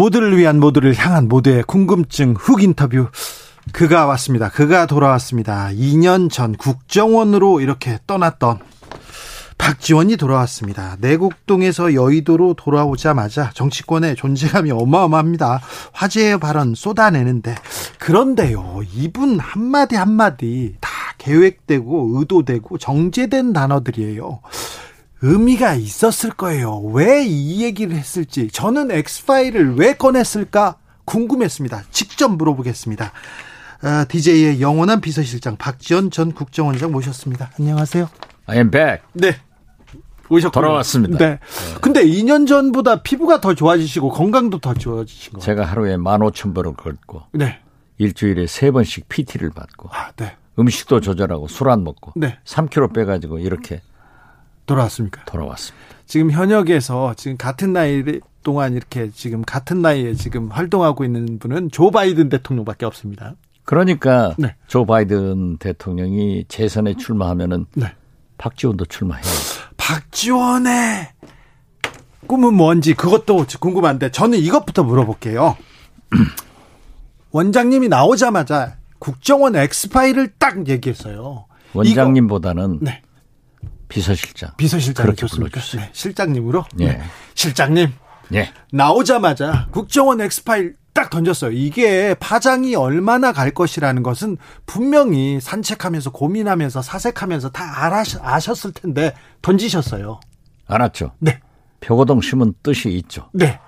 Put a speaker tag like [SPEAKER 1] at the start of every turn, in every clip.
[SPEAKER 1] 모두를 위한 모두를 향한 모두의 궁금증 훅 인터뷰 그가 왔습니다. 그가 돌아왔습니다. 2년 전 국정원으로 이렇게 떠났던 박지원이 돌아왔습니다. 내곡동에서 여의도로 돌아오자마자 정치권의 존재감이 어마어마합니다. 화제의 발언 쏟아내는데 그런데요. 이분 한마디 한마디 다 계획되고 의도되고 정제된 단어들이에요. 의미가 있었을 거예요. 왜 이 얘기를 했을지. 저는 엑스파일을 왜 꺼냈을까 궁금했습니다. 직접 물어보겠습니다. 아, DJ의 영원한 비서실장 박지원 전 국정원장 모셨습니다. 안녕하세요.
[SPEAKER 2] I am back.
[SPEAKER 1] 네. 오셨군요.
[SPEAKER 2] 돌아왔습니다.
[SPEAKER 1] 네. 근데 2년 전보다 피부가 더 좋아지시고 건강도 더 좋아지신 거예요.
[SPEAKER 2] 제가 하루에 15,000보를 걷고
[SPEAKER 1] 네.
[SPEAKER 2] 일주일에 3번씩 PT를 받고
[SPEAKER 1] 아, 네.
[SPEAKER 2] 음식도 조절하고 술 안 먹고
[SPEAKER 1] 네.
[SPEAKER 2] 3kg 빼가지고 이렇게
[SPEAKER 1] 돌아왔습니까?
[SPEAKER 2] 돌아왔습니다.
[SPEAKER 1] 지금 현역에서 지금 같은 나이 동안 이렇게 지금 같은 나이에 지금 활동하고 있는 분은 조 바이든 대통령밖에 없습니다.
[SPEAKER 2] 그러니까
[SPEAKER 1] 네.
[SPEAKER 2] 조 바이든 대통령이 재선에 출마하면은
[SPEAKER 1] 네.
[SPEAKER 2] 박지원도 출마해요.
[SPEAKER 1] 박지원의 꿈은 뭔지 그것도 궁금한데 저는 이것부터 물어볼게요. 원장님이 나오자마자 국정원 엑스파일을 딱 얘기했어요.
[SPEAKER 2] 원장님보다는
[SPEAKER 1] 네.
[SPEAKER 2] 비서실장.
[SPEAKER 1] 비서실장
[SPEAKER 2] 그렇게? 불러주세요.
[SPEAKER 1] 네, 실장님으로.
[SPEAKER 2] 예.
[SPEAKER 1] 네. 실장님
[SPEAKER 2] 예.
[SPEAKER 1] 나오자마자 국정원 엑스파일 딱 던졌어요. 이게 파장이 얼마나 갈 것이라는 것은 분명히 산책하면서 고민하면서 사색하면서 다 알았, 아셨을 텐데 던지셨어요.
[SPEAKER 2] 알았죠.
[SPEAKER 1] 네.
[SPEAKER 2] 표고동 심은 뜻이 있죠.
[SPEAKER 1] 네.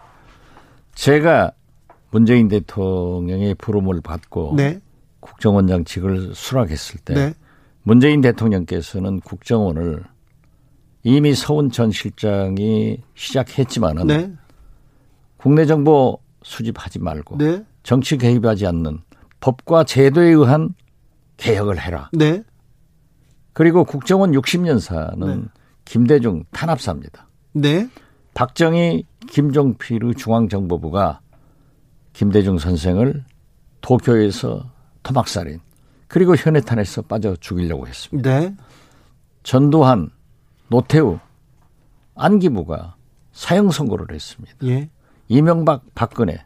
[SPEAKER 2] 제가 문재인 대통령의 부름을 받고
[SPEAKER 1] 네.
[SPEAKER 2] 국정원장직을 수락했을 때
[SPEAKER 1] 네.
[SPEAKER 2] 문재인 대통령께서는 국정원을 이미 서훈 전 실장이 시작했지만은
[SPEAKER 1] 네.
[SPEAKER 2] 국내 정보 수집하지 말고
[SPEAKER 1] 네.
[SPEAKER 2] 정치 개입하지 않는 법과 제도에 의한 개혁을 해라.
[SPEAKER 1] 네.
[SPEAKER 2] 그리고 국정원 60년사는
[SPEAKER 1] 네.
[SPEAKER 2] 김대중 탄압사입니다.
[SPEAKER 1] 네.
[SPEAKER 2] 박정희 김종필의 중앙정보부가 김대중 선생을 도쿄에서 토막살인 그리고 현해탄에서 빠져 죽이려고 했습니다.
[SPEAKER 1] 네.
[SPEAKER 2] 전두환, 노태우, 안기부가 사형 선고를 했습니다.
[SPEAKER 1] 예.
[SPEAKER 2] 이명박, 박근혜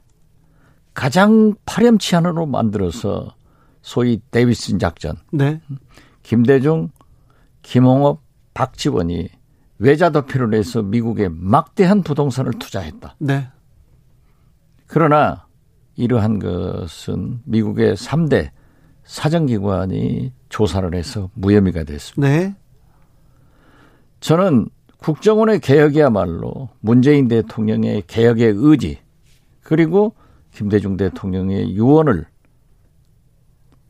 [SPEAKER 2] 가장 파렴치한으로 만들어서 소위 데이비슨 작전,
[SPEAKER 1] 네.
[SPEAKER 2] 김대중, 김홍업, 박지원이 외자 도피를 해서 미국에 막대한 부동산을 투자했다.
[SPEAKER 1] 네.
[SPEAKER 2] 그러나 이러한 것은 미국의 3대 사정기관이 조사를 해서 무혐의가 됐습니다.
[SPEAKER 1] 네.
[SPEAKER 2] 저는 국정원의 개혁이야말로 문재인 대통령의 개혁의 의지 그리고 김대중 대통령의 유언을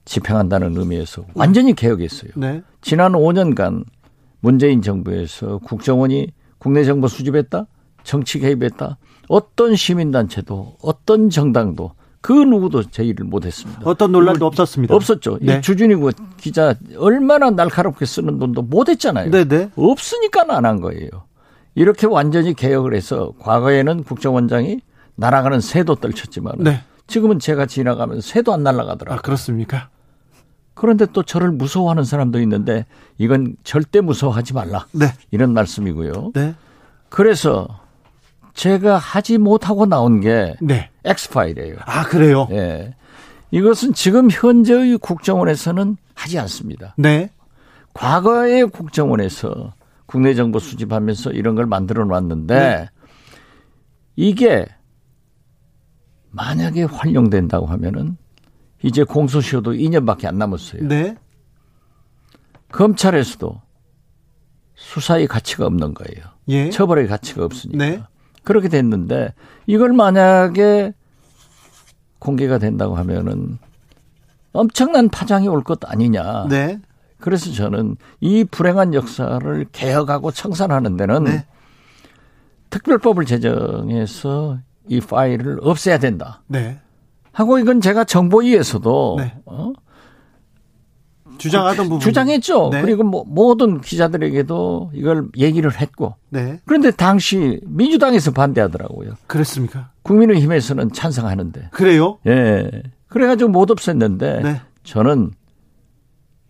[SPEAKER 2] 집행한다는 의미에서 완전히 개혁했어요.
[SPEAKER 1] 네.
[SPEAKER 2] 지난 5년간 문재인 정부에서 국정원이 국내 정보 수집했다, 정치 개입했다, 어떤 시민단체도 어떤 정당도 그 누구도 제의를 못했습니다.
[SPEAKER 1] 어떤 논란도 없었습니다.
[SPEAKER 2] 없었죠.
[SPEAKER 1] 네.
[SPEAKER 2] 이 주준이고 기자 얼마나 날카롭게 쓰는 돈도 못했잖아요.
[SPEAKER 1] 네, 네.
[SPEAKER 2] 없으니까 안 한 거예요. 이렇게 완전히 개혁을 해서 과거에는 국정원장이 날아가는 새도 떨쳤지만
[SPEAKER 1] 네.
[SPEAKER 2] 지금은 제가 지나가면 새도 안 날아가더라고요.
[SPEAKER 1] 아, 그렇습니까?
[SPEAKER 2] 그런데 또 저를 무서워하는 사람도 있는데 이건 절대 무서워하지 말라.
[SPEAKER 1] 네.
[SPEAKER 2] 이런 말씀이고요.
[SPEAKER 1] 네.
[SPEAKER 2] 그래서 제가 하지 못하고 나온 게
[SPEAKER 1] 네.
[SPEAKER 2] 엑스파일이에요.
[SPEAKER 1] 아, 그래요?
[SPEAKER 2] 예. 이것은 지금 현재의 국정원에서는 하지 않습니다.
[SPEAKER 1] 네.
[SPEAKER 2] 과거의 국정원에서 국내 정보 수집하면서 이런 걸 만들어 놨는데
[SPEAKER 1] 네.
[SPEAKER 2] 이게 만약에 활용된다고 하면은 이제 공소시효도 2년밖에 안 남았어요.
[SPEAKER 1] 네.
[SPEAKER 2] 검찰에서도 수사의 가치가 없는 거예요.
[SPEAKER 1] 예.
[SPEAKER 2] 처벌의 가치가 없으니까.
[SPEAKER 1] 네.
[SPEAKER 2] 그렇게 됐는데 이걸 만약에 공개가 된다고 하면은 엄청난 파장이 올 것 아니냐.
[SPEAKER 1] 네.
[SPEAKER 2] 그래서 저는 이 불행한 역사를 개혁하고 청산하는 데는
[SPEAKER 1] 네.
[SPEAKER 2] 특별법을 제정해서 이 파일을 없애야 된다.
[SPEAKER 1] 네.
[SPEAKER 2] 하고 이건 제가 정보위에서도
[SPEAKER 1] 네.
[SPEAKER 2] 어?
[SPEAKER 1] 주장하던 부분
[SPEAKER 2] 주장했죠.
[SPEAKER 1] 네.
[SPEAKER 2] 그리고 뭐 모든 기자들에게도 이걸 얘기를 했고
[SPEAKER 1] 네.
[SPEAKER 2] 그런데 당시 민주당에서 반대하더라고요.
[SPEAKER 1] 그랬습니까?
[SPEAKER 2] 국민의힘에서는 찬성하는데.
[SPEAKER 1] 그래요?
[SPEAKER 2] 예. 그래가지고 못 없앴는데
[SPEAKER 1] 네.
[SPEAKER 2] 저는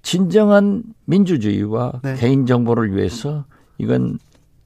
[SPEAKER 2] 진정한 민주주의와
[SPEAKER 1] 네.
[SPEAKER 2] 개인 정보를 위해서 이건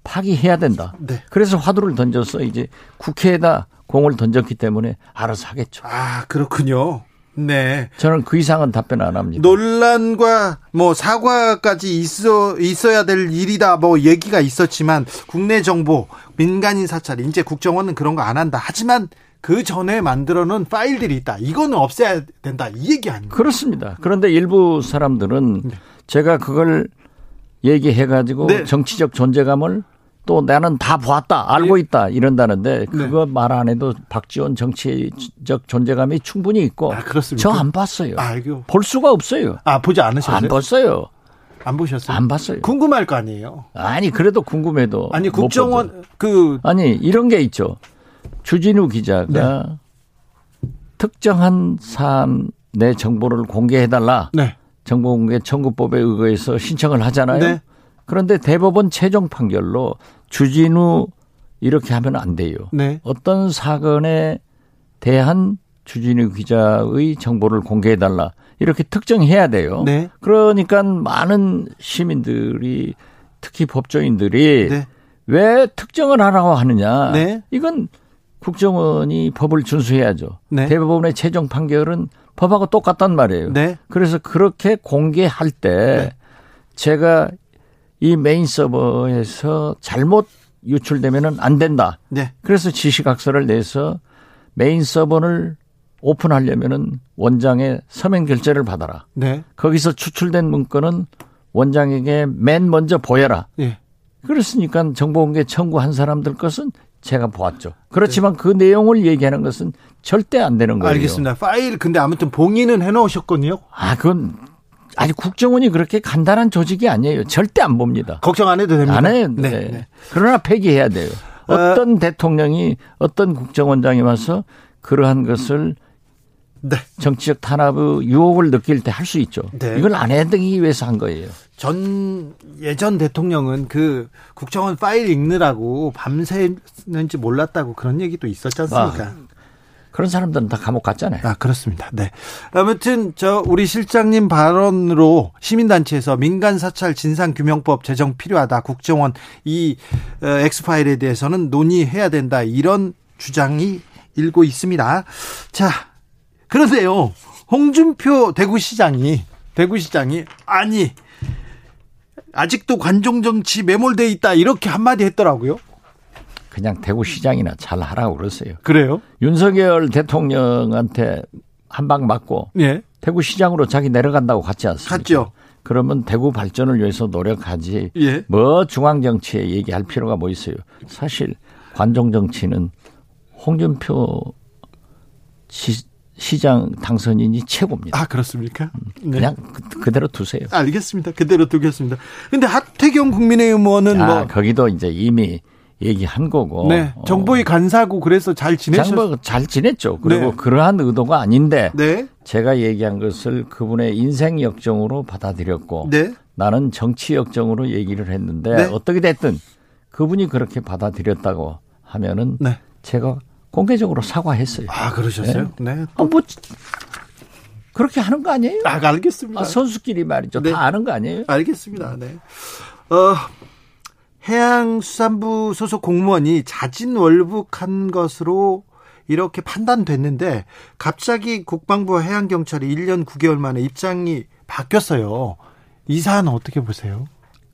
[SPEAKER 2] 파기해야 된다.
[SPEAKER 1] 네.
[SPEAKER 2] 그래서 화두를 던져서 이제 국회에다 공을 던졌기 때문에 알아서 하겠죠.
[SPEAKER 1] 아, 그렇군요. 네.
[SPEAKER 2] 저는 그 이상은 답변 안 합니다.
[SPEAKER 1] 논란과 뭐 사과까지 있어 있어야 될 일이다 뭐 얘기가 있었지만 국내 정보 민간인 사찰 이제 국정원은 그런 거 안 한다. 하지만 그 전에 만들어 놓은 파일들이 있다. 이거는 없애야 된다. 이 얘기 아닙니까?
[SPEAKER 2] 그렇습니다. 그런데 일부 사람들은 제가 그걸 얘기해 가지고
[SPEAKER 1] 네.
[SPEAKER 2] 정치적 존재감을 또 나는 다 보았다, 알고 있다 이런다는데 그거 말안 해도 박지원 정치적 존재감이 충분히 있고
[SPEAKER 1] 아, 그렇습니까?
[SPEAKER 2] 저 안 봤어요.
[SPEAKER 1] 아이고.
[SPEAKER 2] 볼 수가 없어요.
[SPEAKER 1] 아, 보지 않으셨어요?
[SPEAKER 2] 안 봤어요.
[SPEAKER 1] 안 보셨어요?
[SPEAKER 2] 안 봤어요.
[SPEAKER 1] 궁금할 거 아니에요.
[SPEAKER 2] 아니 그래도 궁금해도
[SPEAKER 1] 아니. 국정원 그
[SPEAKER 2] 아니 이런 게 있죠. 주진우 기자가
[SPEAKER 1] 네.
[SPEAKER 2] 특정한 사안의 정보를 공개해 달라.
[SPEAKER 1] 네.
[SPEAKER 2] 정보공개 청구법에 의거해서 신청을 하잖아요.
[SPEAKER 1] 네.
[SPEAKER 2] 그런데 대법원 최종 판결로 주진우 이렇게 하면 안 돼요.
[SPEAKER 1] 네.
[SPEAKER 2] 어떤 사건에 대한 주진우 기자의 정보를 공개해달라. 이렇게 특정해야 돼요.
[SPEAKER 1] 네.
[SPEAKER 2] 그러니까 많은 시민들이 특히 법조인들이
[SPEAKER 1] 네.
[SPEAKER 2] 왜 특정을 하라고 하느냐.
[SPEAKER 1] 네.
[SPEAKER 2] 이건 국정원이 법을 준수해야죠.
[SPEAKER 1] 네.
[SPEAKER 2] 대법원의 최종 판결은 법하고 똑같단 말이에요.
[SPEAKER 1] 네.
[SPEAKER 2] 그래서 그렇게 공개할 때
[SPEAKER 1] 네.
[SPEAKER 2] 제가 이 메인 서버에서 잘못 유출되면은 안 된다.
[SPEAKER 1] 네.
[SPEAKER 2] 그래서 지시각서를 내서 메인 서버를 오픈하려면은 원장의 서명 결재를 받아라.
[SPEAKER 1] 네.
[SPEAKER 2] 거기서 추출된 문건은 원장에게 맨 먼저 보여라.
[SPEAKER 1] 예.
[SPEAKER 2] 그렇으니까 정보공개 청구한 사람들 것은 제가 보았죠. 그렇지만 그 내용을 얘기하는 것은 절대 안 되는 거예요.
[SPEAKER 1] 알겠습니다. 파일 근데 아무튼 봉인은 해 놓으셨거든요.
[SPEAKER 2] 아, 그건 아니 국정원이 그렇게 간단한 조직이 아니에요. 절대 안 봅니다.
[SPEAKER 1] 걱정 안 해도 됩니다.
[SPEAKER 2] 안 해요.
[SPEAKER 1] 네.
[SPEAKER 2] 네.
[SPEAKER 1] 네.
[SPEAKER 2] 그러나 폐기해야 돼요. 어떤 대통령이 어떤 국정원장이 와서 그러한 것을
[SPEAKER 1] 네.
[SPEAKER 2] 정치적 탄압의 유혹을 느낄 때 할 수 있죠.
[SPEAKER 1] 네.
[SPEAKER 2] 이걸 안 해드기 위해서 한 거예요.
[SPEAKER 1] 전 예전 대통령은 그 국정원 파일 읽느라고 밤새는지 몰랐다고 그런 얘기도 있었지 않습니까?
[SPEAKER 2] 그런 사람들은 다 감옥 갔잖아요.
[SPEAKER 1] 아, 그렇습니다. 네. 아무튼 저 우리 실장님 발언으로 시민단체에서 민간 사찰 진상 규명법 제정 필요하다. 국정원 이 어, 엑스파일에 대해서는 논의해야 된다. 이런 주장이 일고 있습니다. 자, 그런데요. 홍준표 대구시장이 대구시장이 아니 아직도 관종 정치 매몰돼 있다 이렇게 한마디 했더라고요.
[SPEAKER 2] 그냥 대구시장이나 잘 하라고 그러세요.
[SPEAKER 1] 그래요?
[SPEAKER 2] 윤석열 대통령한테 한 방 맞고
[SPEAKER 1] 예.
[SPEAKER 2] 대구시장으로 자기 내려간다고 갔지 않습니까?
[SPEAKER 1] 갔죠.
[SPEAKER 2] 그러면 대구 발전을 위해서 노력하지.
[SPEAKER 1] 예.
[SPEAKER 2] 뭐 중앙 정치에 얘기할 필요가 뭐 있어요. 사실 관종 정치는 홍준표 시, 시장 당선인이 최고입니다.
[SPEAKER 1] 아, 그렇습니까? 네.
[SPEAKER 2] 그냥 그, 그대로 두세요.
[SPEAKER 1] 알겠습니다. 그대로 두겠습니다. 근데 하태경 국민의힘 의원은
[SPEAKER 2] 아,
[SPEAKER 1] 뭐
[SPEAKER 2] 거기도 이제 이미 얘기한 거고.
[SPEAKER 1] 네, 정보위 간사고 그래서 잘 지내셨
[SPEAKER 2] 잘 지냈죠. 그리고
[SPEAKER 1] 네.
[SPEAKER 2] 그러한 의도가 아닌데
[SPEAKER 1] 네.
[SPEAKER 2] 제가 얘기한 것을 그분의 인생 역정으로 받아들였고
[SPEAKER 1] 네.
[SPEAKER 2] 나는 정치 역정으로 얘기를 했는데
[SPEAKER 1] 네.
[SPEAKER 2] 어떻게 됐든 그분이 그렇게 받아들였다고 하면은
[SPEAKER 1] 네.
[SPEAKER 2] 제가 공개적으로 사과했어요.
[SPEAKER 1] 아, 그러셨어요? 네.
[SPEAKER 2] 아, 뭐 그렇게 하는 거 아니에요?
[SPEAKER 1] 아, 알겠습니다.
[SPEAKER 2] 아, 선수끼리 말이죠.
[SPEAKER 1] 네.
[SPEAKER 2] 다 아는 거 아니에요?
[SPEAKER 1] 알겠습니다. 네. 어, 해양수산부 소속 공무원이 자진 월북한 것으로 이렇게 판단됐는데 갑자기 국방부 해양경찰이 1년 9개월 만에 입장이 바뀌었어요. 이 사안 어떻게 보세요?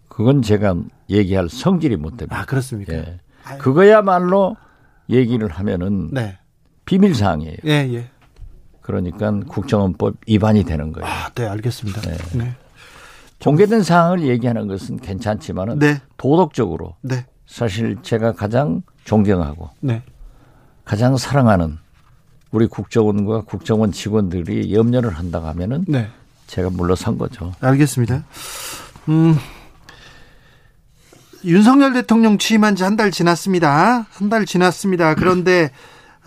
[SPEAKER 2] 그건 제가 얘기할 성질이 못 됩니다.
[SPEAKER 1] 아, 그렇습니까?
[SPEAKER 2] 예. 그거야말로 얘기를 하면은
[SPEAKER 1] 네.
[SPEAKER 2] 비밀 사항이에요.
[SPEAKER 1] 예, 예.
[SPEAKER 2] 그러니까 국정원법 위반이 되는 거예요.
[SPEAKER 1] 아, 네, 알겠습니다. 네.
[SPEAKER 2] 공개된 사항을 얘기하는 것은 괜찮지만은
[SPEAKER 1] 네.
[SPEAKER 2] 도덕적으로
[SPEAKER 1] 네.
[SPEAKER 2] 사실 제가 가장 존경하고
[SPEAKER 1] 네.
[SPEAKER 2] 가장 사랑하는 우리 국정원과 국정원 직원들이 염려를 한다고 하면은
[SPEAKER 1] 네.
[SPEAKER 2] 제가 물러선 거죠.
[SPEAKER 1] 알겠습니다. 음, 윤석열 대통령 취임한 지 한 달 지났습니다. 한 달 지났습니다. 그런데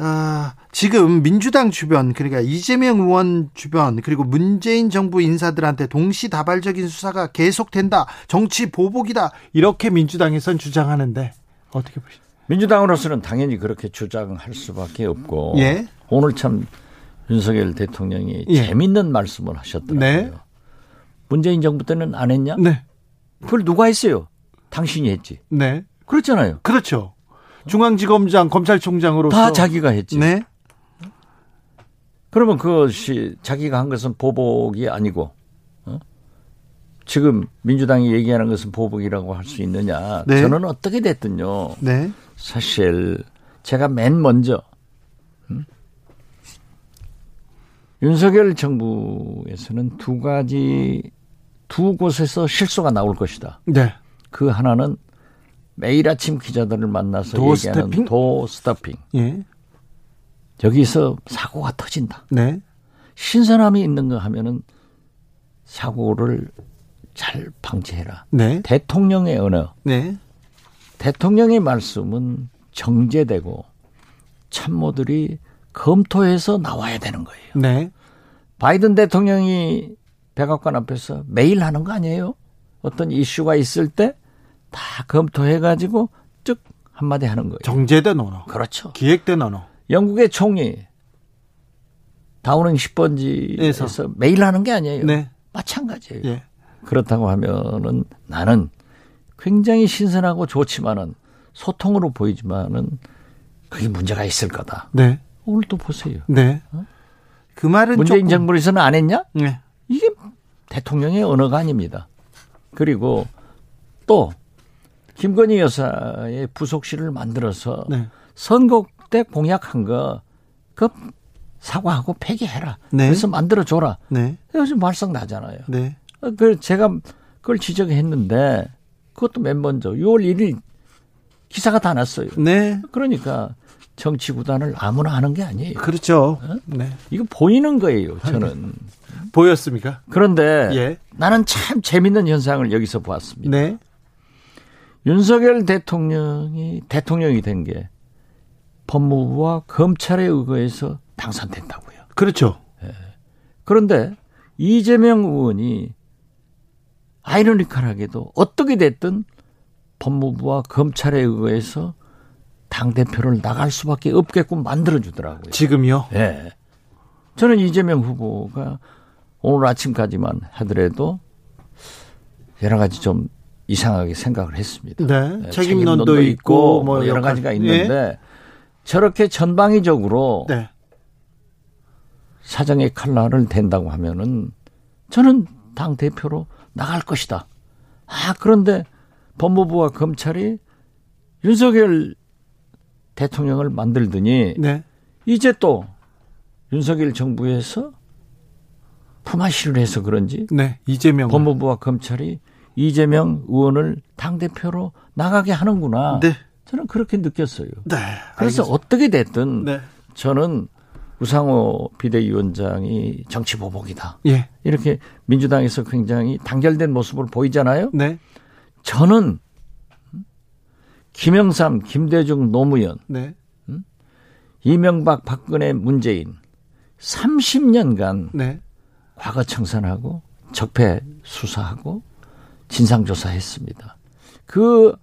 [SPEAKER 1] 아, 지금 민주당 주변 그러니까 이재명 의원 주변 그리고 문재인 정부 인사들한테 동시다발적인 수사가 계속된다. 정치 보복이다. 이렇게 민주당에선 주장하는데 어떻게 보십니까?
[SPEAKER 2] 민주당으로서는 당연히 그렇게 주장할 수밖에 없고
[SPEAKER 1] 예.
[SPEAKER 2] 오늘 참 윤석열 대통령이
[SPEAKER 1] 예.
[SPEAKER 2] 재밌는 말씀을 하셨더라고요.
[SPEAKER 1] 네.
[SPEAKER 2] 문재인 정부 때는 안 했냐?
[SPEAKER 1] 네.
[SPEAKER 2] 그걸 누가 했어요? 당신이 했지.
[SPEAKER 1] 네.
[SPEAKER 2] 그렇잖아요.
[SPEAKER 1] 그렇죠. 중앙지검장 검찰총장으로서
[SPEAKER 2] 다 자기가 했지.
[SPEAKER 1] 네.
[SPEAKER 2] 그러면 그것이 자기가 한 것은 보복이 아니고 어? 지금 민주당이 얘기하는 것은 보복이라고 할 수 있느냐?
[SPEAKER 1] 네.
[SPEAKER 2] 저는 어떻게 됐든요.
[SPEAKER 1] 네.
[SPEAKER 2] 사실 제가 맨 먼저 음? 윤석열 정부에서는 두 가지 두 곳에서 실수가 나올 것이다.
[SPEAKER 1] 네.
[SPEAKER 2] 그 하나는 매일 아침 기자들을 만나서
[SPEAKER 1] 도
[SPEAKER 2] 얘기하는
[SPEAKER 1] 스태핑?
[SPEAKER 2] 도 스타핑.
[SPEAKER 1] 예.
[SPEAKER 2] 여기서 사고가 터진다.
[SPEAKER 1] 네.
[SPEAKER 2] 신선함이 있는 거 하면은 사고를 잘 방지해라.
[SPEAKER 1] 네.
[SPEAKER 2] 대통령의 언어,
[SPEAKER 1] 네.
[SPEAKER 2] 대통령의 말씀은 정제되고 참모들이 검토해서 나와야 되는 거예요.
[SPEAKER 1] 네.
[SPEAKER 2] 바이든 대통령이 백악관 앞에서 매일 하는 거 아니에요? 어떤 이슈가 있을 때 다 검토해가지고 쭉 한마디 하는 거예요.
[SPEAKER 1] 정제된 언어.
[SPEAKER 2] 그렇죠.
[SPEAKER 1] 기획된 언어.
[SPEAKER 2] 영국의 총리 다우닝 10번지에서
[SPEAKER 1] 에서.
[SPEAKER 2] 매일 하는 게 아니에요.
[SPEAKER 1] 네.
[SPEAKER 2] 마찬가지예요.
[SPEAKER 1] 예.
[SPEAKER 2] 그렇다고 하면은 나는 굉장히 신선하고 좋지만은 소통으로 보이지만은 그게 문제가 있을 거다.
[SPEAKER 1] 네.
[SPEAKER 2] 오늘 또 보세요.
[SPEAKER 1] 네. 그 말은
[SPEAKER 2] 문재인
[SPEAKER 1] 조금
[SPEAKER 2] 정부에서는 안 했냐?
[SPEAKER 1] 네.
[SPEAKER 2] 이게 대통령의 언어가 아닙니다. 그리고 또 김건희 여사의 부속실을 만들어서
[SPEAKER 1] 네.
[SPEAKER 2] 선거 때 공약한 거 그 사과하고 폐기해라.
[SPEAKER 1] 네.
[SPEAKER 2] 그래서 만들어 줘라.
[SPEAKER 1] 네.
[SPEAKER 2] 요즘 말썽 나잖아요.
[SPEAKER 1] 네.
[SPEAKER 2] 어, 그 제가 그걸 지적했는데 그것도 맨 먼저 6월 1일 기사가 다 났어요.
[SPEAKER 1] 네.
[SPEAKER 2] 그러니까 정치 구단을 아무나 하는 게 아니에요.
[SPEAKER 1] 그렇죠.
[SPEAKER 2] 어?
[SPEAKER 1] 네.
[SPEAKER 2] 이거 보이는 거예요. 저는.
[SPEAKER 1] 보였습니까?
[SPEAKER 2] 그런데
[SPEAKER 1] 예.
[SPEAKER 2] 나는 참 재밌는 현상을 여기서 보았습니다.
[SPEAKER 1] 네.
[SPEAKER 2] 윤석열 대통령이 대통령이 된 게 법무부와 검찰에 의거해서 당선됐다고요.
[SPEAKER 1] 그렇죠.
[SPEAKER 2] 그런데 이재명 의원이 아이러니컬하게도 어떻게 됐든 법무부와 검찰에 의거해서 당 대표를 나갈 수밖에 없게끔 만들어 주더라고요.
[SPEAKER 1] 지금요.
[SPEAKER 2] 예. 저는 이재명 후보가 오늘 아침까지만 하더라도 여러 가지 좀 이상하게 생각을 했습니다.
[SPEAKER 1] 네.
[SPEAKER 2] 예,
[SPEAKER 1] 책임론도 있고 뭐
[SPEAKER 2] 여러
[SPEAKER 1] 역할-
[SPEAKER 2] 가지가 있는데 저렇게 전방위적으로
[SPEAKER 1] 예. 네.
[SPEAKER 2] 사정의 칼날을 댄다고 하면은 저는 당 대표로 나갈 것이다. 아 그런데 법무부와 검찰이 윤석열 대통령을 만들더니
[SPEAKER 1] 네.
[SPEAKER 2] 이제 또 윤석열 정부에서 품앗이를 해서 그런지
[SPEAKER 1] 네. 이재명
[SPEAKER 2] 법무부와 검찰이 이재명 의원을 당 대표로 나가게 하는구나.
[SPEAKER 1] 네.
[SPEAKER 2] 저는 그렇게 느꼈어요.
[SPEAKER 1] 네.
[SPEAKER 2] 그래서
[SPEAKER 1] 알겠습니다.
[SPEAKER 2] 어떻게 됐든
[SPEAKER 1] 네.
[SPEAKER 2] 저는 우상호 비대위원장이 정치 보복이다.
[SPEAKER 1] 예.
[SPEAKER 2] 이렇게 민주당에서 굉장히 단결된 모습을 보이잖아요.
[SPEAKER 1] 네.
[SPEAKER 2] 저는 김영삼, 김대중, 노무현,
[SPEAKER 1] 네.
[SPEAKER 2] 이명박, 박근혜, 문재인 30년간
[SPEAKER 1] 네.
[SPEAKER 2] 과거 청산하고 적폐 수사하고 진상조사했습니다. 그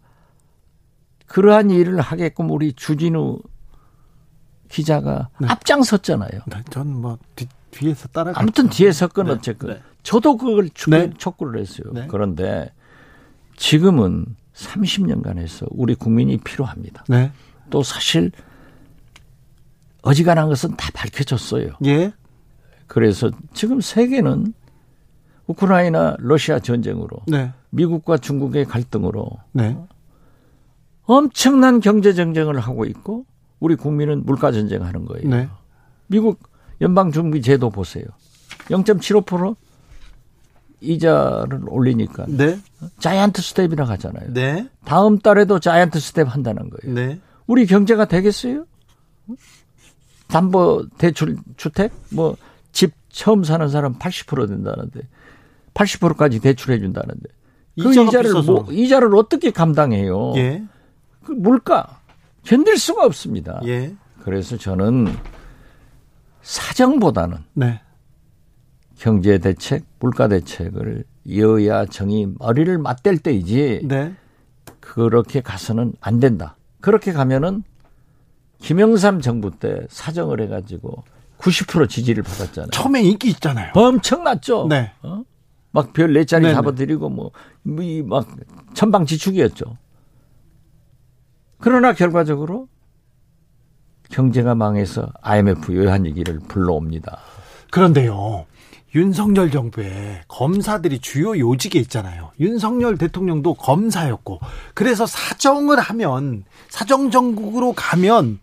[SPEAKER 2] 그러한 일을 하게끔 우리 주진우 기자가
[SPEAKER 1] 네.
[SPEAKER 2] 앞장섰잖아요.
[SPEAKER 1] 네. 전뭐 뒤에서 따라가
[SPEAKER 2] 아무튼 뒤에서 건
[SPEAKER 1] 네,
[SPEAKER 2] 어쨌건
[SPEAKER 1] 네.
[SPEAKER 2] 저도 그걸 축,
[SPEAKER 1] 네.
[SPEAKER 2] 촉구를 했어요.
[SPEAKER 1] 네.
[SPEAKER 2] 그런데 지금은 30년간 해서 우리 국민이 필요합니다.
[SPEAKER 1] 네.
[SPEAKER 2] 또 사실 어지간한 것은 다 밝혀졌어요.
[SPEAKER 1] 예.
[SPEAKER 2] 그래서 지금 세계는 우크라이나 러시아 전쟁으로
[SPEAKER 1] 네.
[SPEAKER 2] 미국과 중국의 갈등으로
[SPEAKER 1] 네.
[SPEAKER 2] 엄청난 경제 전쟁을 하고 있고 우리 국민은 물가 전쟁하는 거예요.
[SPEAKER 1] 네.
[SPEAKER 2] 미국 연방 준비 제도 보세요. 0.75% 이자를 올리니까
[SPEAKER 1] 네.
[SPEAKER 2] 자이언트 스텝이라고 하잖아요.
[SPEAKER 1] 네.
[SPEAKER 2] 다음 달에도 자이언트 스텝 한다는 거예요.
[SPEAKER 1] 네.
[SPEAKER 2] 우리 경제가 되겠어요? 담보 대출 주택 뭐 집 처음 사는 사람 80% 된다는데 80%까지 대출해 준다는데 그 이자를. 뭐, 이자를 어떻게 감당해요?
[SPEAKER 1] 예.
[SPEAKER 2] 그 물가 견딜 수가 없습니다.
[SPEAKER 1] 예.
[SPEAKER 2] 그래서 저는 사정보다는
[SPEAKER 1] 네.
[SPEAKER 2] 경제 대책, 물가 대책을 여야 정이 머리를 맞댈 때이지
[SPEAKER 1] 네.
[SPEAKER 2] 그렇게 가서는 안 된다. 그렇게 가면은 김영삼 정부 때 사정을 해가지고 90% 지지를 받았잖아요.
[SPEAKER 1] 처음에 인기 있잖아요.
[SPEAKER 2] 엄청났죠.
[SPEAKER 1] 네.
[SPEAKER 2] 어? 막 별 네 자리. 잡아드리고 뭐이막 천방지축이었죠. 그러나 결과적으로 경제가 망해서 IMF 요한 얘기를 불러옵니다.
[SPEAKER 1] 그런데요. 윤석열 정부에 검사들이 주요 요직에 있잖아요. 윤석열 대통령도 검사였고 그래서 사정을 하면 사정 정국으로 가면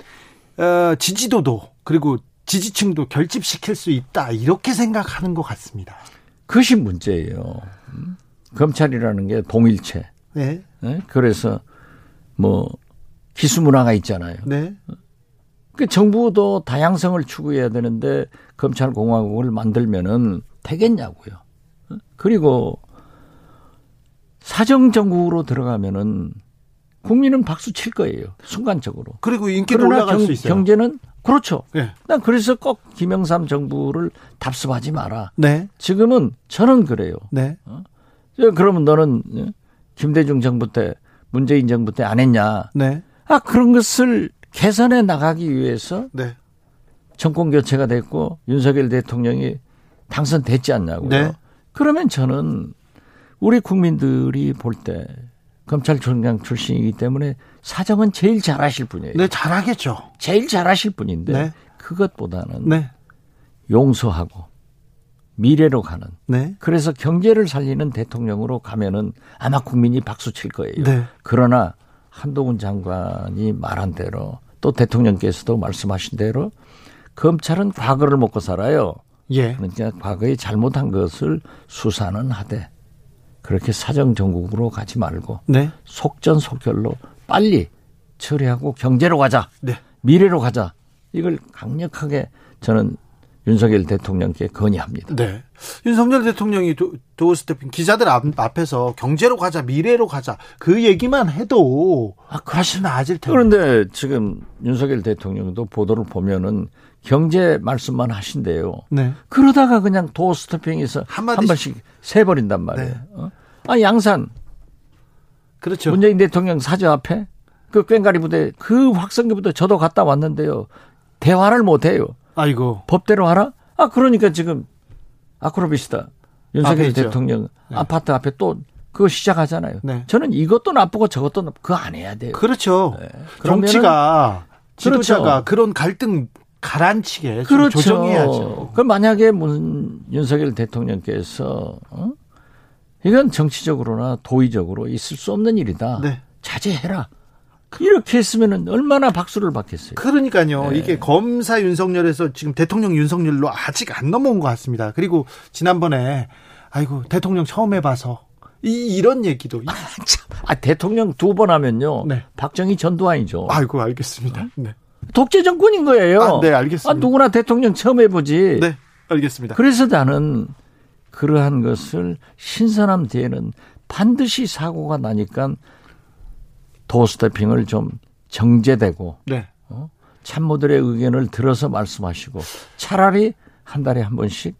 [SPEAKER 1] 어, 지지도도 그리고 지지층도 결집시킬 수 있다 이렇게 생각하는 것 같습니다.
[SPEAKER 2] 그것이 문제예요. 음? 검찰이라는 게 동일체.
[SPEAKER 1] 네,
[SPEAKER 2] 예? 그래서 뭐 기수 문화가 있잖아요.
[SPEAKER 1] 네,
[SPEAKER 2] 그 정부도 다양성을 추구해야 되는데 검찰 공화국을 만들면은 되겠냐고요. 어? 그리고 사정 정국으로 들어가면은 국민은 박수 칠 거예요. 순간적으로.
[SPEAKER 1] 그리고 인기도 올라갈
[SPEAKER 2] 경,
[SPEAKER 1] 수 있어요.
[SPEAKER 2] 경제는 그렇죠.
[SPEAKER 1] 네,
[SPEAKER 2] 난 그래서 꼭 김영삼 정부를 답습하지 마라.
[SPEAKER 1] 네,
[SPEAKER 2] 지금은 저는 그래요.
[SPEAKER 1] 네,
[SPEAKER 2] 저 그러면 너는 예? 김대중 정부 때 문재인 정부 때 안 했냐?
[SPEAKER 1] 네,
[SPEAKER 2] 아 그런 것을 개선해 나가기 위해서
[SPEAKER 1] 네,
[SPEAKER 2] 정권 교체가 됐고 윤석열 대통령이 당선됐지 않냐고요.
[SPEAKER 1] 네.
[SPEAKER 2] 그러면 저는 우리 국민들이 볼 때 검찰총장 출신이기 때문에 사정은 제일 잘하실 분이에요.
[SPEAKER 1] 네, 잘하겠죠.
[SPEAKER 2] 제일 잘하실 분인데
[SPEAKER 1] 네.
[SPEAKER 2] 그것보다는
[SPEAKER 1] 네,
[SPEAKER 2] 용서하고 미래로 가는
[SPEAKER 1] 네,
[SPEAKER 2] 그래서 경제를 살리는 대통령으로 가면은 아마 국민이 박수 칠 거예요.
[SPEAKER 1] 네.
[SPEAKER 2] 그러나 한동훈 장관이 말한 대로 또 대통령께서도 말씀하신 대로 검찰은 과거를 먹고 살아요.
[SPEAKER 1] 예,
[SPEAKER 2] 그러니까 과거에 잘못한 것을 수사는 하되 그렇게 사정 정국으로 가지 말고
[SPEAKER 1] 네,
[SPEAKER 2] 속전속결로 빨리 처리하고 경제로 가자.
[SPEAKER 1] 네.
[SPEAKER 2] 미래로 가자. 이걸 강력하게 저는 윤석열 대통령께 건의합니다.
[SPEAKER 1] 네. 윤석열 대통령이 도, 도어 스태핑 기자들 앞, 앞에서 경제로 가자, 미래로 가자 그 얘기만 해도
[SPEAKER 2] 아,
[SPEAKER 1] 훨씬 나아질 텐데.
[SPEAKER 2] 그런데 지금 윤석열 대통령도 보도를 보면은 경제 말씀만 하신대요.
[SPEAKER 1] 네.
[SPEAKER 2] 그러다가 그냥 도어 스토핑에서 한. 번씩 세 버린단 말이에요.
[SPEAKER 1] 네.
[SPEAKER 2] 어? 아 양산
[SPEAKER 1] 그렇죠.
[SPEAKER 2] 문재인 대통령 사저 앞에 그 꽹가리 부대 그 확성기 부대 저도 갔다 왔는데요. 대화를 못 해요.
[SPEAKER 1] 아이고.
[SPEAKER 2] 법대로 하라? 아 그러니까 지금 아크로비스다
[SPEAKER 1] 앞에
[SPEAKER 2] 윤석열
[SPEAKER 1] 있죠.
[SPEAKER 2] 대통령 아파트 앞에 또 그거 시작하잖아요.
[SPEAKER 1] 네.
[SPEAKER 2] 저는 이것도 나쁘고 저것도 나쁘고 그거 안 해야 돼요.
[SPEAKER 1] 그렇죠.
[SPEAKER 2] 네.
[SPEAKER 1] 정치가 지도자가
[SPEAKER 2] 그렇죠.
[SPEAKER 1] 그런 갈등 가라앉히게 좀
[SPEAKER 2] 그렇죠.
[SPEAKER 1] 조정해야죠.
[SPEAKER 2] 그럼 만약에 문 윤석열 대통령께서 어? 이건 정치적으로나 도의적으로 있을 수 없는 일이다.
[SPEAKER 1] 네.
[SPEAKER 2] 자제해라. 이렇게 했으면 얼마나 박수를 받겠어요.
[SPEAKER 1] 그러니까요.
[SPEAKER 2] 네.
[SPEAKER 1] 이게 검사 윤석열에서 지금 대통령 윤석열로 아직 안 넘어온 것 같습니다. 그리고 지난번에 아이고 대통령 처음 해봐서 이 이런 얘기도 이-
[SPEAKER 2] 참, 아, 대통령 두 번 하면요.
[SPEAKER 1] 네.
[SPEAKER 2] 박정희 전두환이죠.
[SPEAKER 1] 아이고 알겠습니다. 네.
[SPEAKER 2] 독재 정권인 거예요.
[SPEAKER 1] 아, 네, 알겠습니다.
[SPEAKER 2] 아, 누구나 대통령 처음 해보지.
[SPEAKER 1] 네, 알겠습니다.
[SPEAKER 2] 그래서 나는 그러한 것을 신선함 뒤에는 반드시 사고가 나니까 도스태핑을 좀 정제되고
[SPEAKER 1] 네.
[SPEAKER 2] 참모들의 의견을 들어서 말씀하시고 차라리 한 달에 한 번씩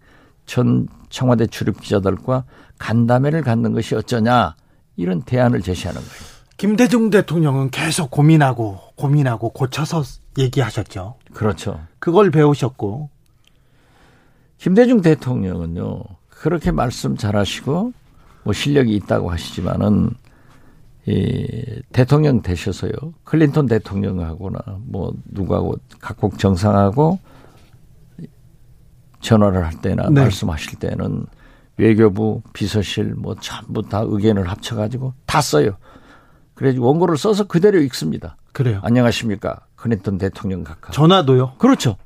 [SPEAKER 2] 전 청와대 출입 기자들과 간담회를 갖는 것이 어쩌냐 이런 대안을 제시하는 거예요.
[SPEAKER 1] 김대중 대통령은 계속 고민하고 고민하고 고쳐서 얘기하셨죠.
[SPEAKER 2] 그렇죠.
[SPEAKER 1] 그걸 배우셨고
[SPEAKER 2] 김대중 대통령은요 그렇게 말씀 잘하시고 뭐 실력이 있다고 하시지만은 이 대통령 되셔서요 클린턴 대통령하고나 뭐 누구하고 각국 정상하고 전화를 할 때나
[SPEAKER 1] 네.
[SPEAKER 2] 말씀하실 때는 외교부 비서실 뭐 전부 다 의견을 합쳐가지고 다 써요. 그래서 원고를 써서 그대로 읽습니다.
[SPEAKER 1] 그래요.
[SPEAKER 2] 안녕하십니까 클린턴 대통령 각하.
[SPEAKER 1] 전화도요.
[SPEAKER 2] 그렇죠.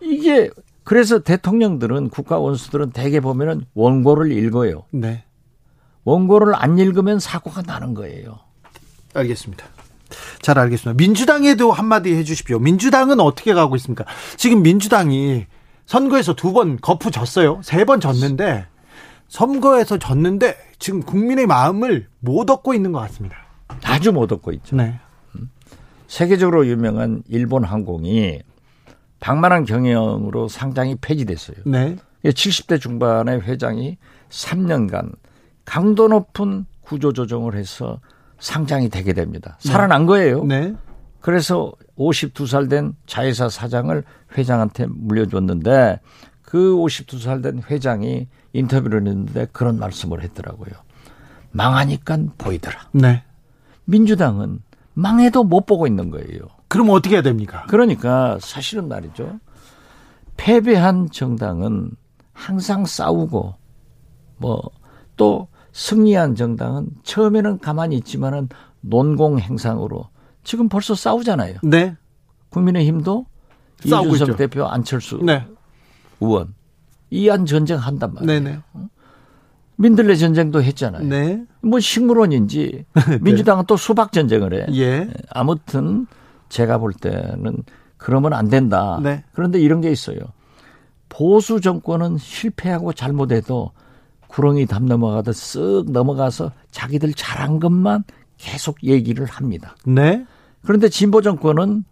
[SPEAKER 2] 이게 그래서 대통령들은 국가 원수들은 대개 보면은 원고를 읽어요.
[SPEAKER 1] 네,
[SPEAKER 2] 원고를 안 읽으면 사고가 나는 거예요.
[SPEAKER 1] 알겠습니다. 잘 알겠습니다. 민주당에도 한마디 해주십시오. 민주당은 어떻게 가고 있습니까? 지금 민주당이 선거에서 두 번 거푸 졌어요. 세 번 졌는데 선거에서 졌는데 지금 국민의 마음을 못 얻고 있는 것 같습니다.
[SPEAKER 2] 아주 못 얻고 있죠.
[SPEAKER 1] 네,
[SPEAKER 2] 세계적으로 유명한 일본 항공이 방만한 경영으로 상장이 폐지됐어요.
[SPEAKER 1] 네.
[SPEAKER 2] 70대 중반의 회장이 3년간 강도 높은 구조 조정을 해서 상장이 되게 됩니다. 살아난 거예요.
[SPEAKER 1] 네.
[SPEAKER 2] 그래서 52살 된 자회사 사장을 회장한테 물려줬는데 그 52살 된 회장이 인터뷰를 했는데 그런 말씀을 했더라고요. 망하니까 보이더라.
[SPEAKER 1] 네.
[SPEAKER 2] 민주당은 망해도 못 보고 있는 거예요.
[SPEAKER 1] 그럼 어떻게 해야 됩니까?
[SPEAKER 2] 그러니까 사실은 말이죠. 패배한 정당은 항상 싸우고 뭐 또 승리한 정당은 처음에는 가만히 있지만은 논공 행상으로 지금 벌써 싸우잖아요.
[SPEAKER 1] 네.
[SPEAKER 2] 국민의힘도
[SPEAKER 1] 싸우고
[SPEAKER 2] 이준석
[SPEAKER 1] 있죠.
[SPEAKER 2] 대표 안철수
[SPEAKER 1] 네.
[SPEAKER 2] 의원 이안 전쟁 한단 말이에요.
[SPEAKER 1] 네네.
[SPEAKER 2] 민들레 전쟁도 했잖아요.
[SPEAKER 1] 네.
[SPEAKER 2] 뭐 식물원인지 민주당은 또 수박 전쟁을 해.
[SPEAKER 1] 예.
[SPEAKER 2] 아무튼 제가 볼 때는 그러면 안 된다.
[SPEAKER 1] 네.
[SPEAKER 2] 그런데 이런 게 있어요. 보수 정권은 실패하고 잘못해도 구렁이 담 넘어가듯 쓱 넘어가서 자기들 잘한 것만 계속 얘기를 합니다.
[SPEAKER 1] 네.
[SPEAKER 2] 그런데 진보 정권은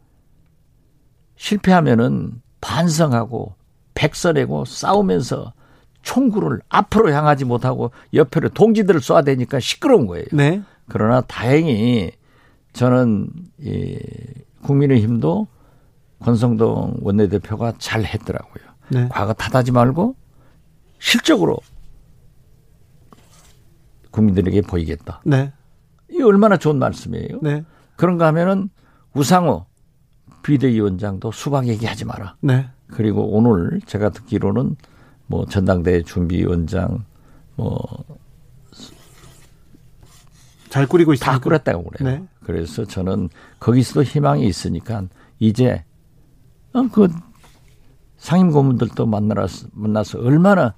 [SPEAKER 2] 실패하면은 반성하고 백서내고 싸우면서 총구를 앞으로 향하지 못하고 옆으로 동지들을 쏴야 되니까 시끄러운 거예요.
[SPEAKER 1] 네.
[SPEAKER 2] 그러나 다행히 저는 이 국민의힘도 권성동 원내대표가 잘 했더라고요.
[SPEAKER 1] 네.
[SPEAKER 2] 과거 탓하지 말고 실적으로 국민들에게 보이겠다.
[SPEAKER 1] 네.
[SPEAKER 2] 이 얼마나 좋은 말씀이에요.
[SPEAKER 1] 네.
[SPEAKER 2] 그런가 하면은 우상호 비대위원장도 수박 얘기하지 마라.
[SPEAKER 1] 네.
[SPEAKER 2] 그리고 오늘 제가 듣기로는 뭐 전당대회 준비위원장 뭐
[SPEAKER 1] 잘 꾸리고 있습니다.
[SPEAKER 2] 다 꾸렸다고 그래요.
[SPEAKER 1] 네.
[SPEAKER 2] 그래서 저는 거기서도 희망이 있으니까 이제 어, 그 상임 고문들도 만나서 만나서 얼마나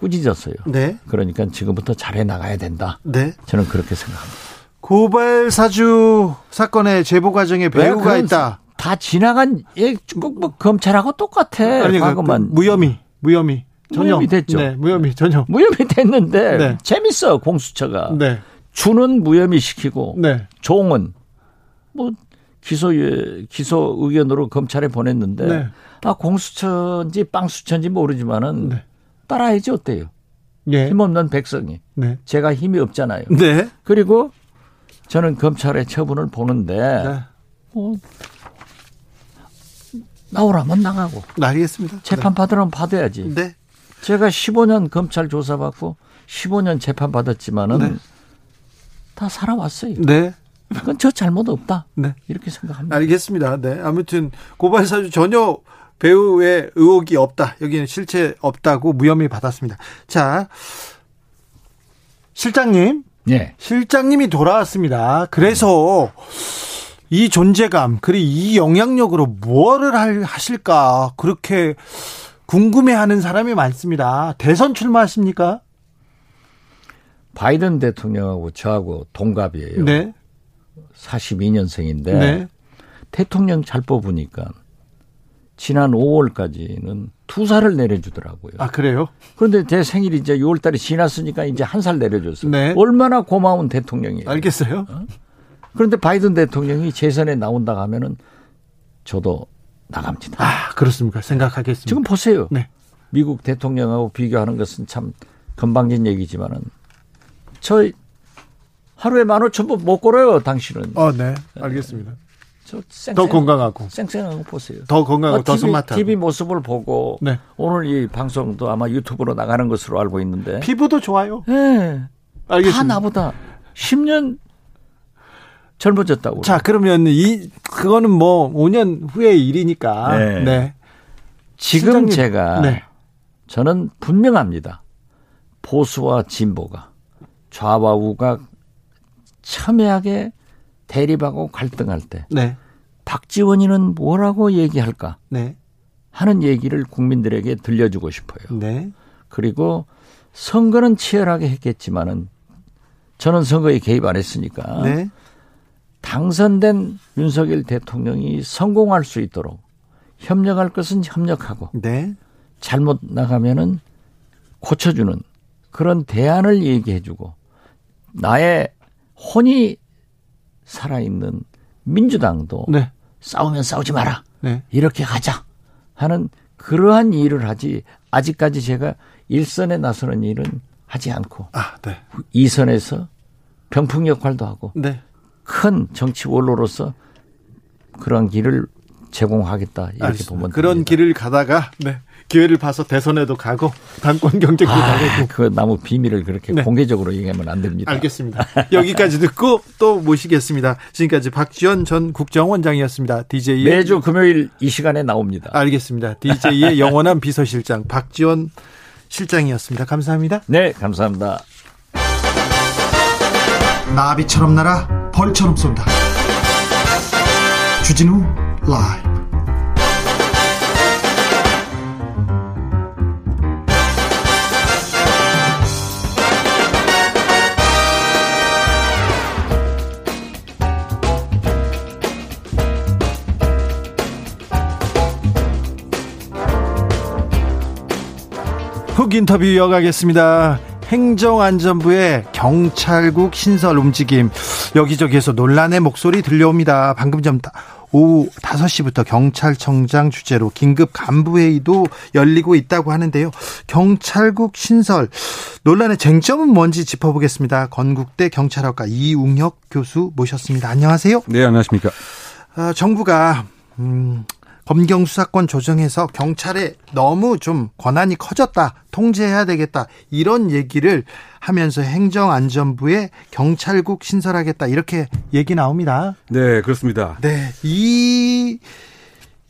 [SPEAKER 2] 꾸짖었어요.
[SPEAKER 1] 네.
[SPEAKER 2] 그러니까 지금부터 잘해 나가야 된다.
[SPEAKER 1] 네.
[SPEAKER 2] 저는 그렇게 생각합니다.
[SPEAKER 1] 고발 사주 사건의 제보 과정에 배우가
[SPEAKER 2] 그건
[SPEAKER 1] 있다.
[SPEAKER 2] 다 지나간 예, 꼭뭐 검찰하고 똑같아.
[SPEAKER 1] 아니, 그,
[SPEAKER 2] 과거만
[SPEAKER 1] 그 무혐의, 무혐의. 전혀.
[SPEAKER 2] 무혐의 됐죠.
[SPEAKER 1] 네, 무혐의 전혀.
[SPEAKER 2] 무혐의 됐는데
[SPEAKER 1] 네.
[SPEAKER 2] 재밌어 공수처가
[SPEAKER 1] 네.
[SPEAKER 2] 주는 무혐의 시키고
[SPEAKER 1] 네.
[SPEAKER 2] 종은 뭐 기소 기소 의견으로 검찰에 보냈는데
[SPEAKER 1] 네.
[SPEAKER 2] 아 공수처인지 빵수처인지 모르지만은
[SPEAKER 1] 네.
[SPEAKER 2] 따라야지 어때요?
[SPEAKER 1] 예.
[SPEAKER 2] 힘없는 백성이
[SPEAKER 1] 네.
[SPEAKER 2] 제가 힘이 없잖아요.
[SPEAKER 1] 네.
[SPEAKER 2] 그리고 저는 검찰의 처분을 보는데
[SPEAKER 1] 네.
[SPEAKER 2] 뭐 나오라면 나가고
[SPEAKER 1] 알겠습니다.
[SPEAKER 2] 재판 받으라면 받아야지.
[SPEAKER 1] 네.
[SPEAKER 2] 제가 15년 검찰 조사받고 15년 재판 받았지만은
[SPEAKER 1] 네.
[SPEAKER 2] 다 살아왔어요.
[SPEAKER 1] 네.
[SPEAKER 2] 그건 저 잘못 없다.
[SPEAKER 1] 네.
[SPEAKER 2] 이렇게 생각합니다.
[SPEAKER 1] 알겠습니다. 네. 아무튼 고발 사주 전혀 배우의 의혹이 없다. 여기는 실체 없다고 무혐의 받았습니다. 자. 실장님,
[SPEAKER 2] 네.
[SPEAKER 1] 실장님이 돌아왔습니다. 그래서 이 존재감, 그리고 이 영향력으로 뭐를 할- 하실까 그렇게 궁금해하는 사람이 많습니다. 대선 출마하십니까?
[SPEAKER 2] 바이든 대통령하고 저하고 동갑이에요.
[SPEAKER 1] 네.
[SPEAKER 2] 42년생인데
[SPEAKER 1] 네.
[SPEAKER 2] 대통령 잘 뽑으니까 지난 5월까지는 두 살을 내려주더라고요.
[SPEAKER 1] 아 그래요?
[SPEAKER 2] 그런데 제 생일이 이제 6월 달이 지났으니까 이제 한 살 내려줬어요.
[SPEAKER 1] 네.
[SPEAKER 2] 얼마나 고마운 대통령이에요.
[SPEAKER 1] 알겠어요.
[SPEAKER 2] 그런데 바이든 대통령이 재선에 나온다 하면은 저도 나갑니다.
[SPEAKER 1] 아 그렇습니까? 생각하겠습니다.
[SPEAKER 2] 지금 보세요.
[SPEAKER 1] 네.
[SPEAKER 2] 미국 대통령하고 비교하는 것은 참 건방진 얘기지만은 저 하루에 만 오천 번 못 걸어요, 당신은.
[SPEAKER 1] 어, 네. 알겠습니다.
[SPEAKER 2] 저 쌩쌩,
[SPEAKER 1] 더 건강하고
[SPEAKER 2] 쌩쌩한 거 보세요.
[SPEAKER 1] 더 건강하고
[SPEAKER 2] 아,
[SPEAKER 1] 더
[SPEAKER 2] TV,
[SPEAKER 1] 스마트하고
[SPEAKER 2] TV 모습을 보고
[SPEAKER 1] 네.
[SPEAKER 2] 오늘 이 방송도 아마 유튜브로 나가는 것으로 알고 있는데.
[SPEAKER 1] 피부도 좋아요.
[SPEAKER 2] 예. 다
[SPEAKER 1] 알겠습니다.
[SPEAKER 2] 나보다 10년 젊어졌다고.
[SPEAKER 1] 자, 그러면 이 그거는 뭐 5년 후의 일이니까.
[SPEAKER 2] 네.
[SPEAKER 1] 네.
[SPEAKER 2] 지금
[SPEAKER 1] 실장님,
[SPEAKER 2] 제가
[SPEAKER 1] 네.
[SPEAKER 2] 저는 분명합니다. 보수와 진보가 좌와 우가 첨예하게 대립하고 갈등할 때
[SPEAKER 1] 네.
[SPEAKER 2] 박지원이는 뭐라고 얘기할까
[SPEAKER 1] 네.
[SPEAKER 2] 하는 얘기를 국민들에게 들려주고 싶어요.
[SPEAKER 1] 네.
[SPEAKER 2] 그리고 선거는 치열하게 했겠지만은 저는 선거에 개입 안 했으니까
[SPEAKER 1] 네.
[SPEAKER 2] 당선된 윤석열 대통령이 성공할 수 있도록 협력할 것은 협력하고
[SPEAKER 1] 네.
[SPEAKER 2] 잘못 나가면은 고쳐주는 그런 대안을 얘기해주고 나의 혼이 살아있는 민주당도
[SPEAKER 1] 네.
[SPEAKER 2] 싸우면 싸우지 마라.
[SPEAKER 1] 네.
[SPEAKER 2] 이렇게 하자 하는 그러한 일을 하지 아직까지 제가 일선에 나서는 일은 하지 않고
[SPEAKER 1] 아, 네.
[SPEAKER 2] 이선에서 병풍 역할도 하고
[SPEAKER 1] 네.
[SPEAKER 2] 큰 정치 원로로서 그런 길을 제공하겠다 이렇게
[SPEAKER 1] 알겠습니다.
[SPEAKER 2] 보면
[SPEAKER 1] 그런
[SPEAKER 2] 됩니다.
[SPEAKER 1] 길을 가다가 네. 기회를 봐서 대선에도 가고 당권 경쟁도
[SPEAKER 2] 아,
[SPEAKER 1] 가고
[SPEAKER 2] 그 나무 비밀을 그렇게
[SPEAKER 1] 네.
[SPEAKER 2] 공개적으로 얘기하면 안 됩니다.
[SPEAKER 1] 알겠습니다. 여기까지 듣고 또 모시겠습니다. 지금까지 박지원 전 국정원장이었습니다. DJ의
[SPEAKER 2] 매주 금요일 이 시간에 나옵니다.
[SPEAKER 1] 알겠습니다. DJ의 영원한 비서실장 박지원 실장이었습니다. 감사합니다.
[SPEAKER 2] 네, 감사합니다.
[SPEAKER 1] 나비처럼 날아 벌처럼 쏜다. 주진우 라이브. 훅 인터뷰 이어가겠습니다. 행정안전부의 경찰국 신설 움직임 여기저기에서 논란의 목소리 들려옵니다. 방금 전 다- 오후 5시부터 경찰청장 주재로 긴급 간부회의도 열리고 있다고 하는데요. 경찰국 신설 논란의 쟁점은 뭔지 짚어보겠습니다. 건국대 경찰학과 이웅혁 교수 모셨습니다. 안녕하세요.
[SPEAKER 3] 네, 안녕하십니까.
[SPEAKER 1] 어, 정부가 음, 검경 수사권 조정해서 경찰에 너무 좀 권한이 커졌다, 통제해야 되겠다 이런 얘기를 하면서 행정안전부에 경찰국 신설하겠다 이렇게 얘기 나옵니다.
[SPEAKER 3] 네, 그렇습니다.
[SPEAKER 1] 네, 이.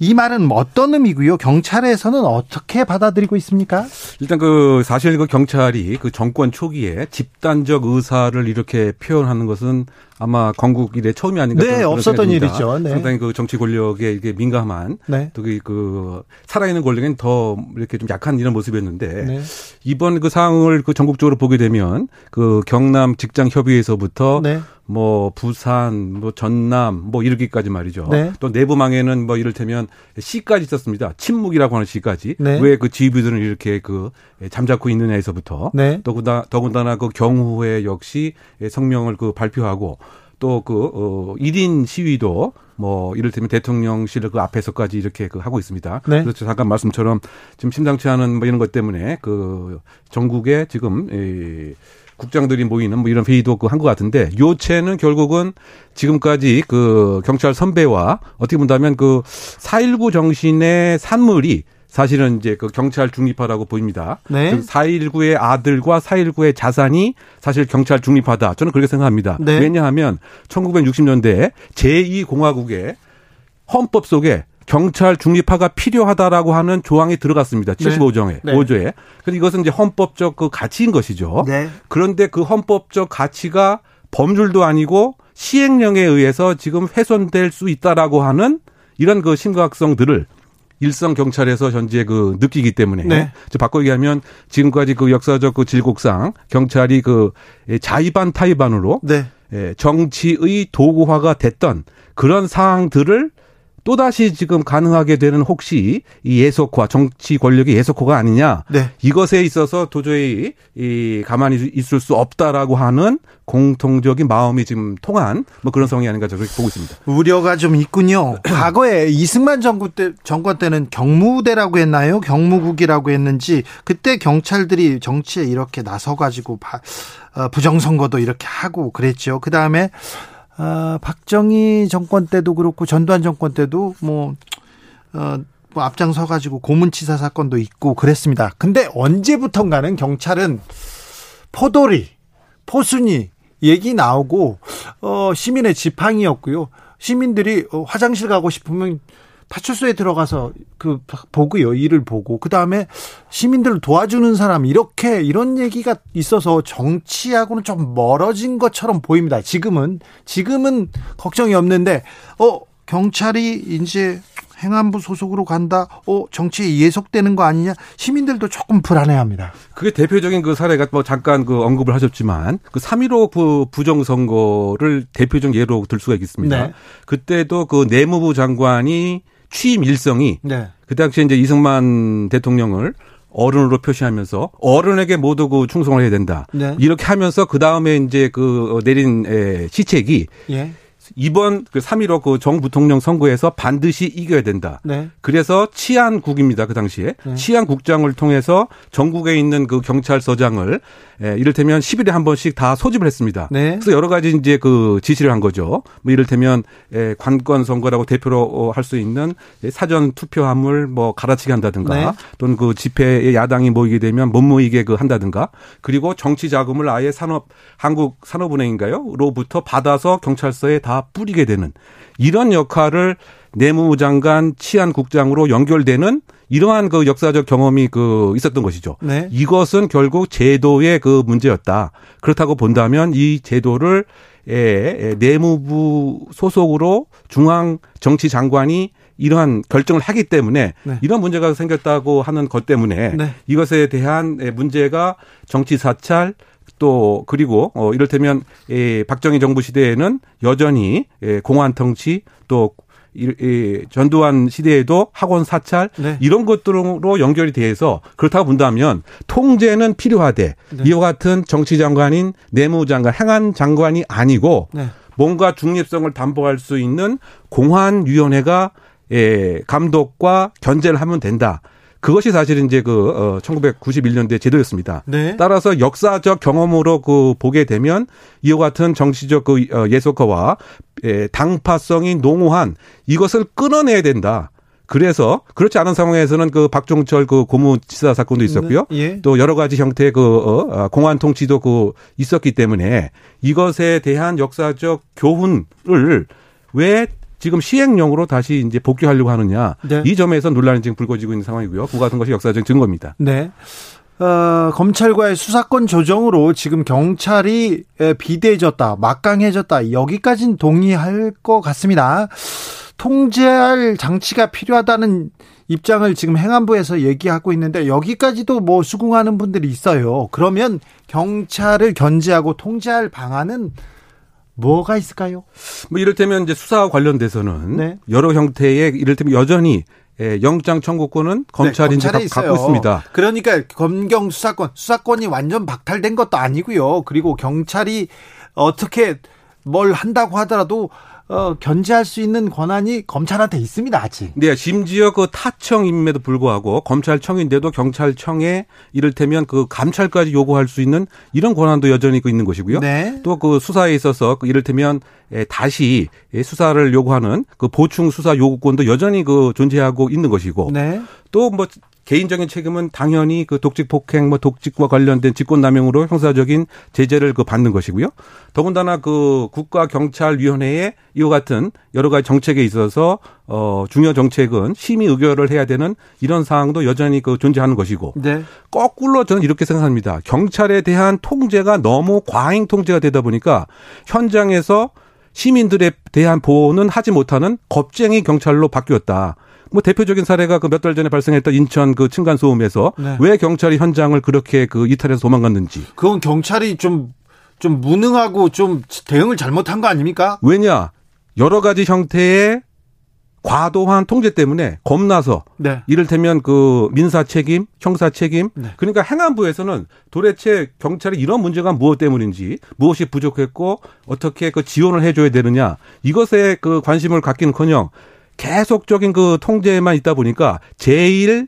[SPEAKER 1] 이 말은 어떤 의미고요? 경찰에서는 어떻게 받아들이고 있습니까?
[SPEAKER 3] 일단 그 사실 그 경찰이 그 정권 초기에 집단적 의사를 이렇게 표현하는 것은 아마 건국 이래 처음이 아닌가
[SPEAKER 1] 네, 없었던. 일이죠. 네.
[SPEAKER 3] 상당히 그 정치 권력에 이게 민감한
[SPEAKER 1] 네.
[SPEAKER 3] 또그 그 살아있는 권력엔 더 이렇게 좀 약한 이런 모습이었는데
[SPEAKER 1] 네.
[SPEAKER 3] 이번 그 상황을 그 전국적으로 보게 되면 그 경남 직장 협의회에서부터
[SPEAKER 1] 네.
[SPEAKER 3] 뭐 부산, 뭐 전남, 뭐 이르기까지 말이죠.
[SPEAKER 1] 네.
[SPEAKER 3] 또 내부망에는 뭐 이를테면 시까지 있었습니다. 침묵이라고 하는 시까지.
[SPEAKER 1] 네.
[SPEAKER 3] 왜그 지휘부들은 이렇게 그 잠자코 있느냐에서부터.
[SPEAKER 1] 네.
[SPEAKER 3] 더군다나, 더군다나 그 경호회 역시 성명을 그 발표하고 또 그, 어, 1인 시위도 뭐 이를테면 대통령실 그 앞에서까지 이렇게 그 하고 있습니다.
[SPEAKER 1] 네.
[SPEAKER 3] 그래서 잠깐 말씀처럼 지금 심상치 않은 뭐 이런 것 때문에 그 전국에 지금 이 국장들이 모이는 뭐 이런 회의도 그 한 것 같은데 요체는 결국은 지금까지 그 경찰 선배와 어떻게 본다면 그 4.19 정신의 산물이 사실은 이제 그 경찰 중립화라고 보입니다.
[SPEAKER 1] 네.
[SPEAKER 3] 즉 4.19의 아들과 4.19의 자산이 사실 경찰 중립화다. 저는 그렇게 생각합니다.
[SPEAKER 1] 네.
[SPEAKER 3] 왜냐하면 1960년대에 제2공화국의 헌법 속에 경찰 중립화가 필요하다라고 하는 조항이 들어갔습니다. 75조에.
[SPEAKER 1] 네.
[SPEAKER 3] 5조에. 그래서 이것은 이제 헌법적 그 가치인 것이죠.
[SPEAKER 1] 네.
[SPEAKER 3] 그런데 그 헌법적 가치가 범줄도 아니고 시행령에 의해서 지금 훼손될 수 있다라고 하는 이런 그 심각성들을 일선 경찰에서 현재 그 느끼기 때문에
[SPEAKER 1] 네.
[SPEAKER 3] 저 바꿔 얘기하면 지금까지 그 역사적 그 질곡상 경찰이 그 자의반 타의반으로
[SPEAKER 1] 네.
[SPEAKER 3] 예, 정치의 도구화가 됐던 그런 상황들을 또다시 지금 가능하게 되는 혹시 이 예속화, 정치 권력의 예속화가 아니냐.
[SPEAKER 1] 네.
[SPEAKER 3] 이것에 있어서 도저히 이 가만히 있을 수 없다라고 하는 공통적인 마음이 지금 통한 뭐 그런 상황이 아닌가 저렇게 보고 있습니다.
[SPEAKER 1] 우려가 좀 있군요. 과거에 이승만 정부 때 정권 때는 경무대라고 했나요? 경무국이라고 했는지 그때 경찰들이 정치에 이렇게 나서 가지고 어, 부정선거도 이렇게 하고 그랬죠. 그 다음에 어, 박정희 정권 때도 그렇고 전두환 정권 때도 뭐 어, 뭐 앞장서 가지고 고문치사 사건도 있고 그랬습니다. 근데 언제부턴가는 경찰은 포도리, 포순이 얘기 나오고 어 시민의 지팡이였고요. 시민들이 어, 화장실 가고 싶으면 파출소에 들어가서 그 보고요. 일을 보고 그 다음에 시민들을 도와주는 사람 이렇게 이런 얘기가 있어서 정치하고는 좀 멀어진 것처럼 보입니다. 지금은 지금은 걱정이 없는데 어 경찰이 이제 행안부 소속으로 간다. 어, 정치에 예속되는 거 아니냐? 시민들도 조금 불안해합니다.
[SPEAKER 3] 그게 대표적인 그 사례가 뭐 잠깐 그 언급을 하셨지만 그 3.15그 부정선거를 대표적 예로 들 수가 있겠습니다.
[SPEAKER 1] 네.
[SPEAKER 3] 그때도 그 내무부 장관이 취임 일성이
[SPEAKER 1] 네.
[SPEAKER 3] 그 당시에 이제 이승만 대통령을 어른으로 표시하면서 어른에게 모두 그 충성을 해야 된다.
[SPEAKER 1] 네.
[SPEAKER 3] 이렇게 하면서 그 다음에 이제 그 내린 에, 시책이
[SPEAKER 1] 예.
[SPEAKER 3] 이번 그 3.15 그 정부통령 선거에서 반드시 이겨야 된다.
[SPEAKER 1] 네.
[SPEAKER 3] 그래서 치안국입니다. 그 당시에
[SPEAKER 1] 네.
[SPEAKER 3] 치안국장을 통해서 전국에 있는 그 경찰서장을 예, 이를테면 10일에 한 번씩 다 소집을 했습니다.
[SPEAKER 1] 네.
[SPEAKER 3] 그래서 여러 가지 이제 그 지시를 한 거죠. 뭐 이를테면 예, 관건 선거라고 대표로 할 수 있는 사전 투표함을 뭐 갈아치기 한다든가
[SPEAKER 1] 네.
[SPEAKER 3] 또는 그 집회에 야당이 모이게 되면 못 모이게 그 한다든가 그리고 정치 자금을 아예 산업 한국 산업은행인가요?로부터 받아서 경찰서에 다 뿌리게 되는 이런 역할을 내무부 장관 치안 국장으로 연결되는 이러한 그 역사적 경험이 그 있었던 것이죠.
[SPEAKER 1] 네.
[SPEAKER 3] 이것은 결국 제도의 그 문제였다. 그렇다고 본다면 이 제도를 에, 내무부 소속으로 중앙 정치 장관이 이러한 결정을 하기 때문에
[SPEAKER 1] 네.
[SPEAKER 3] 이런 문제가 생겼다고 하는 것 때문에
[SPEAKER 1] 네.
[SPEAKER 3] 이것에 대한 문제가 정치 사찰 또 그리고 어 이를테면 에 박정희 정부 시대에는 여전히 에 공안 통치 또 이, 이 전두환 시대에도 학원 사찰
[SPEAKER 1] 네.
[SPEAKER 3] 이런 것들로 연결이 돼서 그렇다고 본다면 통제는 필요하되
[SPEAKER 1] 네.
[SPEAKER 3] 이와 같은 정치장관인 내무장관 행안 장관이 아니고
[SPEAKER 1] 네.
[SPEAKER 3] 뭔가 중립성을 담보할 수 있는 공안위원회가 예, 감독과 견제를 하면 된다. 그것이 사실은 이제 그, 어, 1991년대 제도였습니다.
[SPEAKER 1] 네.
[SPEAKER 3] 따라서 역사적 경험으로 그 보게 되면 이와 같은 정치적 그 어, 예속화와 예, 당파성이 농후한 이것을 끊어내야 된다. 그래서 그렇지 않은 상황에서는 그 박종철 그 고무치사 사건도 있었고요.
[SPEAKER 1] 네, 예.
[SPEAKER 3] 또 여러 가지 형태의 그 어, 공안 통치도 그 있었기 때문에 이것에 대한 역사적 교훈을 왜 지금 시행령으로 다시 이제 복귀하려고 하느냐
[SPEAKER 1] 네.
[SPEAKER 3] 이 점에서 논란이 지금 불거지고 있는 상황이고요. 그 같은 것이 역사적 증거입니다.
[SPEAKER 1] 네. 어, 검찰과의 수사권 조정으로 지금 경찰이 에, 비대해졌다, 막강해졌다, 여기까지는 동의할 것 같습니다. 통제할 장치가 필요하다는 입장을 지금 행안부에서 얘기하고 있는데 여기까지도 뭐 수긍하는 분들이 있어요. 그러면 경찰을 견제하고 통제할 방안은 뭐가 있을까요?
[SPEAKER 3] 뭐 이를테면 이제 수사와 관련돼서는
[SPEAKER 1] 네.
[SPEAKER 3] 여러 형태의 이를테면 여전히 예, 영장 청구권은 검찰이
[SPEAKER 1] 네,
[SPEAKER 3] 갖-
[SPEAKER 1] 있어요.
[SPEAKER 3] 갖고 있습니다.
[SPEAKER 1] 그러니까 검경 수사권, 수사권이 완전 박탈된 것도 아니고요. 그리고 경찰이 어떻게 뭘 한다고 하더라도 어, 견제할 수 있는 권한이 검찰한테 있습니다. 아직.
[SPEAKER 3] 네, 심지어 그 타청임에도 불구하고 검찰청인데도 경찰청에 이를테면 그 감찰까지 요구할 수 있는 이런 권한도 여전히 그 있는 것이고요.
[SPEAKER 1] 네.
[SPEAKER 3] 또 그 수사에 있어서 그 이를테면 에, 다시 예, 수사를 요구하는 그 보충 수사 요구권도 여전히 그 존재하고 있는 것이고
[SPEAKER 1] 네.
[SPEAKER 3] 또뭐 개인적인 책임은 당연히 그 독직 폭행 뭐 독직과 관련된 직권 남용으로 형사적인 제재를 그 받는 것이고요. 더군다나 그 국가 경찰 위원회에 이와 같은 여러 가지 정책에 있어서 어 중요 정책은 심의 의결을 해야 되는 이런 사항도 여전히 그 존재하는 것이고
[SPEAKER 1] 네.
[SPEAKER 3] 거꾸로 저는 이렇게 생각합니다. 경찰에 대한 통제가 너무 과잉 통제가 되다 보니까 현장에서 시민들에 대한 보호는 하지 못하는 겁쟁이 경찰로 바뀌었다. 뭐 대표적인 사례가 그 몇 달 전에 발생했던 인천 그 층간 소음에서
[SPEAKER 1] 네.
[SPEAKER 3] 왜 경찰이 현장을 그렇게 그 이탈해서 도망갔는지.
[SPEAKER 1] 그건 경찰이 좀, 좀 무능하고 좀 대응을 잘못한 거 아닙니까?
[SPEAKER 3] 왜냐? 여러 가지 형태의 과도한 통제 때문에 겁나서
[SPEAKER 1] 네.
[SPEAKER 3] 이를테면 그 민사 책임, 형사 책임,
[SPEAKER 1] 네.
[SPEAKER 3] 그러니까 행안부에서는 도대체 경찰이 이런 문제가 무엇 때문인지, 무엇이 부족했고 어떻게 그 지원을 해줘야 되느냐 이것에 그 관심을 갖기는커녕 계속적인 그 통제만 있다 보니까 제일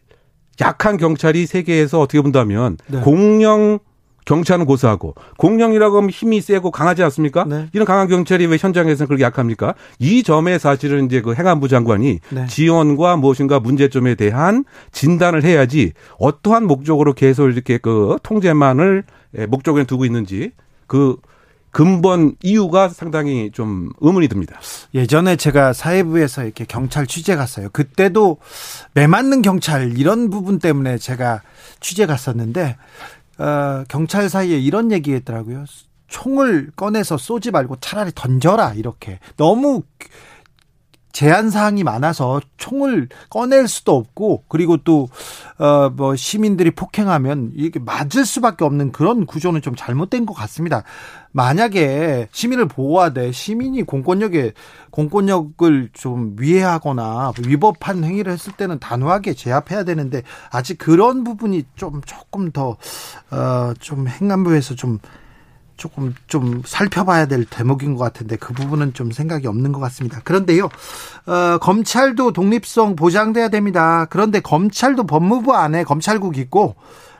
[SPEAKER 3] 약한 경찰이 세계에서 어떻게 본다면
[SPEAKER 1] 네.
[SPEAKER 3] 공영 경찰은 고사하고 공영이라고 하면 힘이 세고 강하지 않습니까?
[SPEAKER 1] 네.
[SPEAKER 3] 이런 강한 경찰이 왜 현장에서는 그렇게 약합니까? 이 점에 사실은 이제 그 행안부 장관이
[SPEAKER 1] 네.
[SPEAKER 3] 지원과 무엇인가 문제점에 대한 진단을 해야지 어떠한 목적으로 계속 이렇게 그 통제만을 예, 목적에 두고 있는지 그 근본 이유가 상당히 좀 의문이 듭니다.
[SPEAKER 1] 예전에 제가 사회부에서 이렇게 경찰 취재 갔어요. 그때도 매맞는 경찰 이런 부분 때문에 제가 취재 갔었는데 어, 경찰 사이에 이런 얘기했더라고요. 총을 꺼내서 쏘지 말고 차라리 던져라 이렇게 너무 제한 사항이 많아서 총을 꺼낼 수도 없고 그리고 또 어 뭐 시민들이 폭행하면 이게 맞을 수밖에 없는 그런 구조는 좀 잘못된 것 같습니다. 만약에 시민을 보호하되 시민이 공권력에 공권력을 좀 위해하거나 위법한 행위를 했을 때는 단호하게 제압해야 되는데 아직 그런 부분이 좀 조금 더어좀 행안부에서 좀 조금 좀 살펴봐야 될 대목인 것 같은데 그 부분은 좀 생각이 없는 것 같습니다. 그런데요, 어, 검찰도 독립성 보장돼야 됩니다. 그런데 검찰도 법무부 안에 검찰국 있고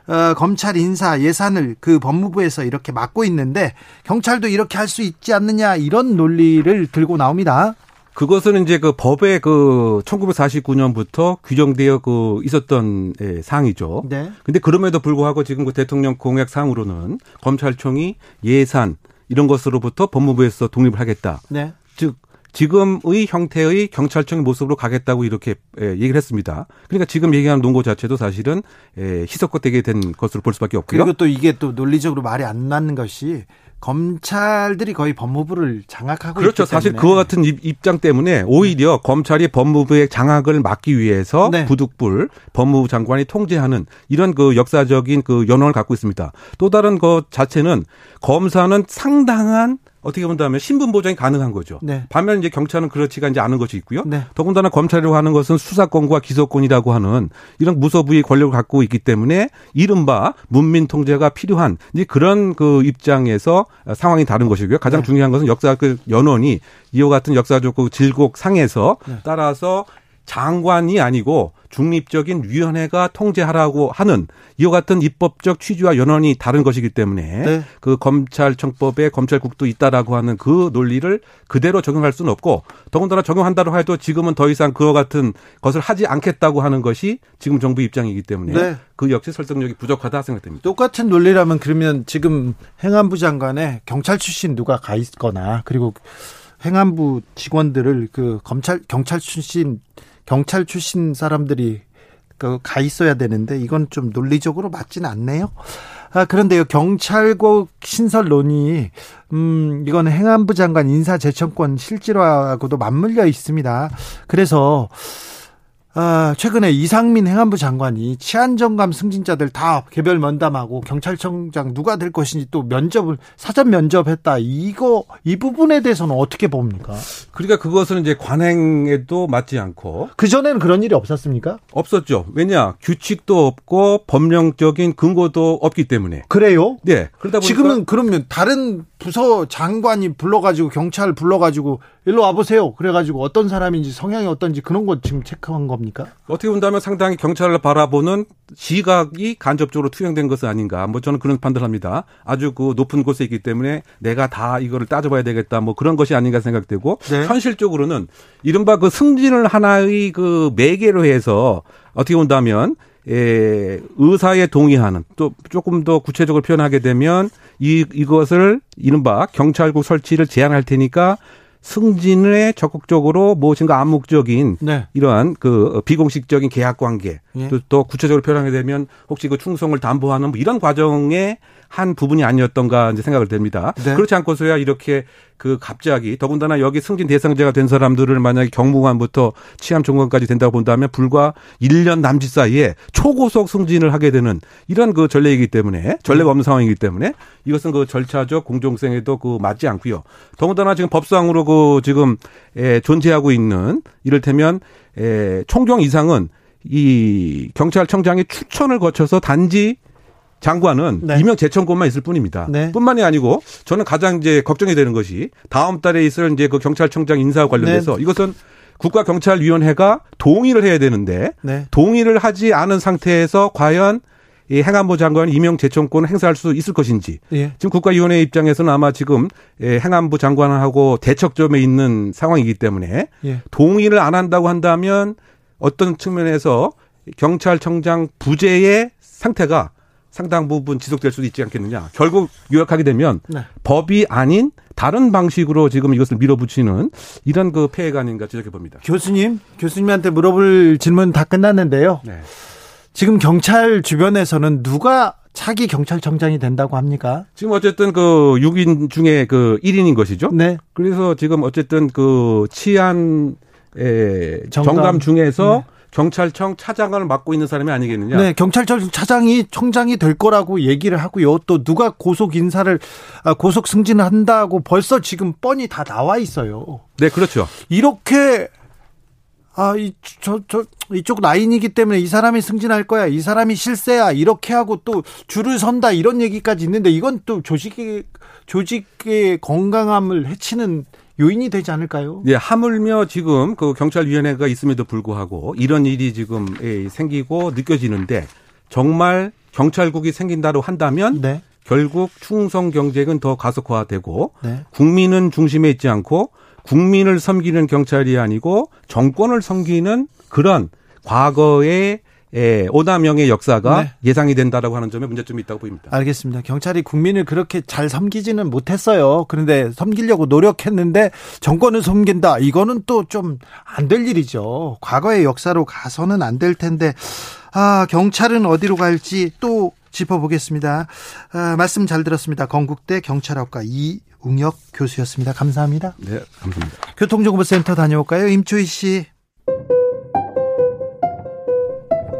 [SPEAKER 1] 어, 검찰 인사 예산을 그 법무부에서 이렇게 맡고 있는데 경찰도 이렇게 할 수 있지 않느냐 이런 논리를 들고 나옵니다.
[SPEAKER 3] 그것은 이제 그 법에 그 1949년부터 규정되어 그 있었던 예, 사항이죠.
[SPEAKER 1] 네.
[SPEAKER 3] 근데 그럼에도 불구하고 지금 그 대통령 공약 사항으로는 검찰청이 예산 이런 것으로부터 법무부에서 독립을 하겠다.
[SPEAKER 1] 네.
[SPEAKER 3] 즉 지금의 형태의 경찰청의 모습으로 가겠다고 이렇게 예, 얘기를 했습니다. 그러니까 지금 얘기하는 논거 자체도 사실은 예, 희석되게 된 것으로 볼 수밖에 없고요.
[SPEAKER 1] 그리고 또 이게 또 논리적으로 말이 안 맞는 것이 검찰들이 거의 법무부를 장악하고
[SPEAKER 3] 그렇죠. 사실. 그와 같은 입- 입장 때문에 오히려 검찰이 법무부의 장악을 막기 위해서
[SPEAKER 1] 네.
[SPEAKER 3] 부득불 법무부 장관이 통제하는 이런 그 역사적인 그 연원을 갖고 있습니다. 또 다른 것 자체는 검사는 상당한 어떻게 본다면 신분 보장이 가능한 거죠.
[SPEAKER 1] 네.
[SPEAKER 3] 반면 이제 경찰은 그렇지가 이제 않은 것이 있고요.
[SPEAKER 1] 네.
[SPEAKER 3] 더군다나 검찰이라고 하는 것은 수사권과 기소권이라고 하는 이런 무소부의 권력을 갖고 있기 때문에 이른바 문민 통제가 필요한 이제 그런 그 입장에서 상황이 다른 것이고요. 가장
[SPEAKER 1] 네.
[SPEAKER 3] 중요한 것은 역사 그 연원이 이와 같은 역사적 그 질곡 상에서
[SPEAKER 1] 네.
[SPEAKER 3] 따라서 장관이 아니고 중립적인 위원회가 통제하라고 하는 이와 같은 입법적 취지와 연원이 다른 것이기 때문에
[SPEAKER 1] 네.
[SPEAKER 3] 그 검찰청법에 검찰국도 있다라고 하는 그 논리를 그대로 적용할 수는 없고 더군다나 적용한다고 해도 지금은 더 이상 그와 같은 것을 하지 않겠다고 하는 것이 지금 정부 입장이기 때문에
[SPEAKER 1] 네.
[SPEAKER 3] 그 역시 설득력이 부족하다 생각됩니다.
[SPEAKER 1] 똑같은 논리라면 그러면 지금 행안부 장관에 경찰 출신 누가 가 있거나 그리고 행안부 직원들을 그 검찰 경찰 출신 경찰 출신 사람들이 그가 있어야 되는데 이건 좀 논리적으로 맞지는 않네요. 아, 그런데요, 경찰국 신설론이, 음, 이건 행안부 장관 인사 재청권 실질화하고도 맞물려 있습니다. 그래서, 아, 최근에 이상민 행안부 장관이 치안정감 승진자들 다 개별 면담하고 경찰청장 누가 될 것인지 또 면접을 사전 면접했다. 이거 이 부분에 대해서는 어떻게 봅니까?
[SPEAKER 3] 그러니까 그것은 이제 관행에도 맞지 않고
[SPEAKER 1] 그 전에는 그런 일이 없었습니까?
[SPEAKER 3] 없었죠. 왜냐 규칙도 없고 법령적인 근거도 없기 때문에.
[SPEAKER 1] 그래요?
[SPEAKER 3] 네. 그러다 보니까
[SPEAKER 1] 지금은 그러면 다른 부서 장관이 불러가지고 경찰 불러가지고 일로 와보세요. 그래가지고 어떤 사람인지 성향이 어떤지 그런 거 지금 체크한 겁니까?
[SPEAKER 3] 어떻게 본다면 상당히 경찰을 바라보는 시각이 간접적으로 투영된 것은 아닌가. 뭐 저는 그런 판단을 합니다. 아주 그 높은 곳에 있기 때문에 내가 다 이거를 따져봐야 되겠다. 뭐 그런 것이 아닌가 생각되고
[SPEAKER 1] 네.
[SPEAKER 3] 현실적으로는 이른바 그 승진을 하나의 그 매개로 해서 어떻게 본다면 에, 의사에 동의하는 또 조금 더 구체적으로 표현하게 되면 이 이것을 이른바 경찰국 설치를 제한할 테니까 승진에 적극적으로 무엇인가 암묵적인
[SPEAKER 1] 네.
[SPEAKER 3] 이러한 그 비공식적인 계약 관계
[SPEAKER 1] 예.
[SPEAKER 3] 또, 또 구체적으로 표현하게 되면 혹시 그 충성을 담보하는 뭐 이런 과정의 한 부분이 아니었던가 이제 생각을 됩니다.
[SPEAKER 1] 네.
[SPEAKER 3] 그렇지 않고서야 이렇게 그 갑자기 더군다나 여기 승진 대상자가 된 사람들을 만약에 경무관부터 치안 총관까지 된다고 본다면 불과 1년 남짓 사이에 초고속 승진을 하게 되는 이런 그 전례이기 때문에 전례가 없는 상황이기 때문에 이것은 그 절차적 공정성에도 그 맞지 않고요. 더군다나 지금 법상으로 그 지금 에 존재하고 있는 이를테면 에 총경 이상은 이 경찰청장의 추천을 거쳐서 단지 장관은
[SPEAKER 1] 네.
[SPEAKER 3] 임명 재청권만 있을 뿐입니다.
[SPEAKER 1] 네.
[SPEAKER 3] 뿐만이 아니고 저는 가장 이제 걱정이 되는 것이 다음 달에 있을 이제 그 경찰청장 인사와 관련해서
[SPEAKER 1] 네.
[SPEAKER 3] 이것은 국가경찰위원회가 동의를 해야 되는데
[SPEAKER 1] 네.
[SPEAKER 3] 동의를 하지 않은 상태에서 과연 이 행안부 장관이 임명 재청권을 행사할 수 있을 것인지
[SPEAKER 1] 예.
[SPEAKER 3] 지금 국가위원회 입장에서는 아마 지금 예, 행안부 장관하고 대척점에 있는 상황이기 때문에
[SPEAKER 1] 예.
[SPEAKER 3] 동의를 안 한다고 한다면 어떤 측면에서 경찰청장 부재의 상태가 상당 부분 지속될 수도 있지 않겠느냐. 결국 요약하게 되면
[SPEAKER 1] 네.
[SPEAKER 3] 법이 아닌 다른 방식으로 지금 이것을 밀어붙이는 이런 그 폐해가 아닌가 지적해 봅니다.
[SPEAKER 1] 교수님, 교수님한테 물어볼 질문 다 끝났는데요.
[SPEAKER 3] 네.
[SPEAKER 1] 지금 경찰 주변에서는 누가 차기 경찰청장이 된다고 합니까?
[SPEAKER 3] 지금 어쨌든 그 6인 중에 그 1인인 것이죠.
[SPEAKER 1] 네.
[SPEAKER 3] 그래서 지금 어쨌든 그 치안 에
[SPEAKER 1] 정감.
[SPEAKER 3] 정감, 중에서 경찰청 차장을 맡고 있는 사람이 아니겠느냐.
[SPEAKER 1] 네, 경찰청 차장이 청장이 될 거라고 얘기를 하고요. 또 누가 고속 인사를 아, 고속 승진을 한다고 벌써 지금 뻔히 다 나와 있어요.
[SPEAKER 3] 네, 그렇죠.
[SPEAKER 1] 이렇게 아, 이, 저, 저, 이쪽 라인이기 때문에 이 사람이 승진할 거야. 이 사람이 실세야. 이렇게 하고 또 줄을 선다. 이런 얘기까지 있는데 이건 또 조직의, 조직의 건강함을 해치는 요인이 되지 않을까요?
[SPEAKER 3] 예, 하물며 지금 그 경찰위원회가 있음에도 불구하고 이런 일이 지금 예, 생기고 느껴지는데 정말 경찰국이 생긴다고 한다면
[SPEAKER 1] 네.
[SPEAKER 3] 결국 충성 경쟁은 더 가속화되고
[SPEAKER 1] 네.
[SPEAKER 3] 국민은 중심에 있지 않고 국민을 섬기는 경찰이 아니고 정권을 섬기는 그런 과거의 예, 오남용의 역사가
[SPEAKER 1] 네.
[SPEAKER 3] 예상이 된다라고 하는 점에 문제점이 있다고 보입니다.
[SPEAKER 1] 알겠습니다. 경찰이 국민을 그렇게 잘 섬기지는 못했어요. 그런데 섬기려고 노력했는데 정권을 섬긴다. 이거는 또 좀 안 될 일이죠. 과거의 역사로 가서는 안 될 텐데, 아, 경찰은 어디로 갈지 또 짚어보겠습니다. 아, 말씀 잘 들었습니다. 건국대 경찰학과 이웅혁 교수였습니다. 감사합니다.
[SPEAKER 3] 네, 감사합니다.
[SPEAKER 1] 교통정보센터 다녀올까요? 임초희 씨.